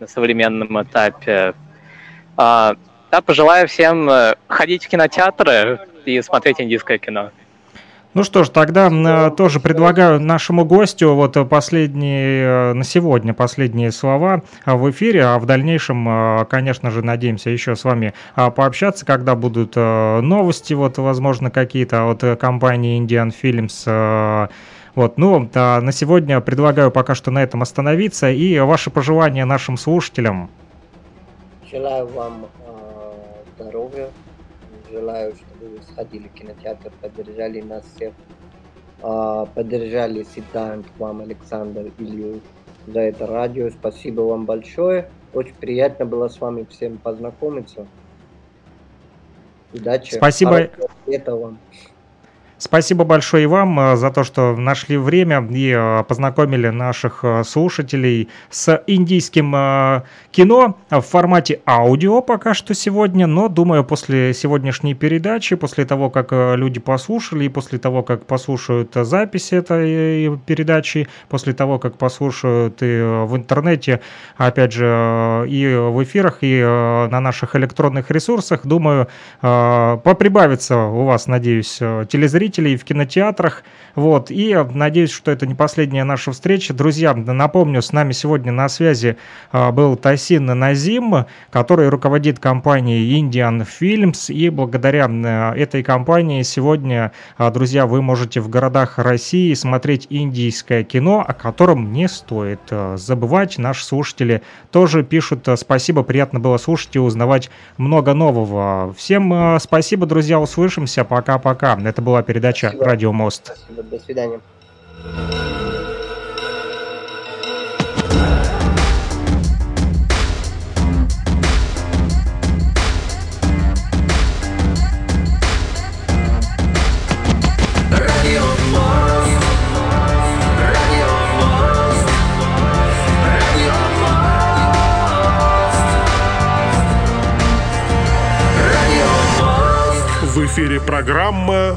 на современном этапе. А, да, пожелаю всем э, ходить в кинотеатры и смотреть индийское кино. Ну что ж, тогда э, тоже предлагаю нашему гостю вот последние э, на сегодня последние слова в эфире, а в дальнейшем, конечно же, надеемся еще с вами пообщаться, когда будут новости, вот, возможно, какие-то от компании Indian Films. Вот, ну, на сегодня предлагаю пока что на этом остановиться и ваши пожелания нашим слушателям. Желаю вам э, здоровья, желаю, чтобы вы сходили в кинотеатр, поддержали нас всех, а, поддержали Сидант, вам, Александр, Илью за это радио. Спасибо вам большое. Очень приятно было с вами всем познакомиться. Удачи. Спасибо. Вам. Спасибо большое и вам э, за то, что нашли время и э, познакомили наших э, слушателей с индийским кино в формате аудио пока что сегодня, но думаю, после сегодняшней передачи, после того, как люди послушали и после того, как послушают запись этой передачи, после того, как послушают и в интернете, опять же, и в эфирах, и на наших электронных ресурсах, думаю, поприбавится у вас, надеюсь, телезрителей зрителей в кинотеатрах. Вот, и надеюсь, что это не последняя наша встреча. Друзья, напомню, с нами сегодня на связи а, был Тасин Назим, который руководит компанией Indian Films, и благодаря а, этой компании сегодня, а, друзья, вы можете в городах России смотреть индийское кино, о котором не стоит забывать. Наши слушатели тоже пишут спасибо, приятно было слушать и узнавать много нового. Всем спасибо, друзья, услышимся, пока-пока. Это была передача спасибо. «Радио Мост». Спасибо. До свидания. В эфире программа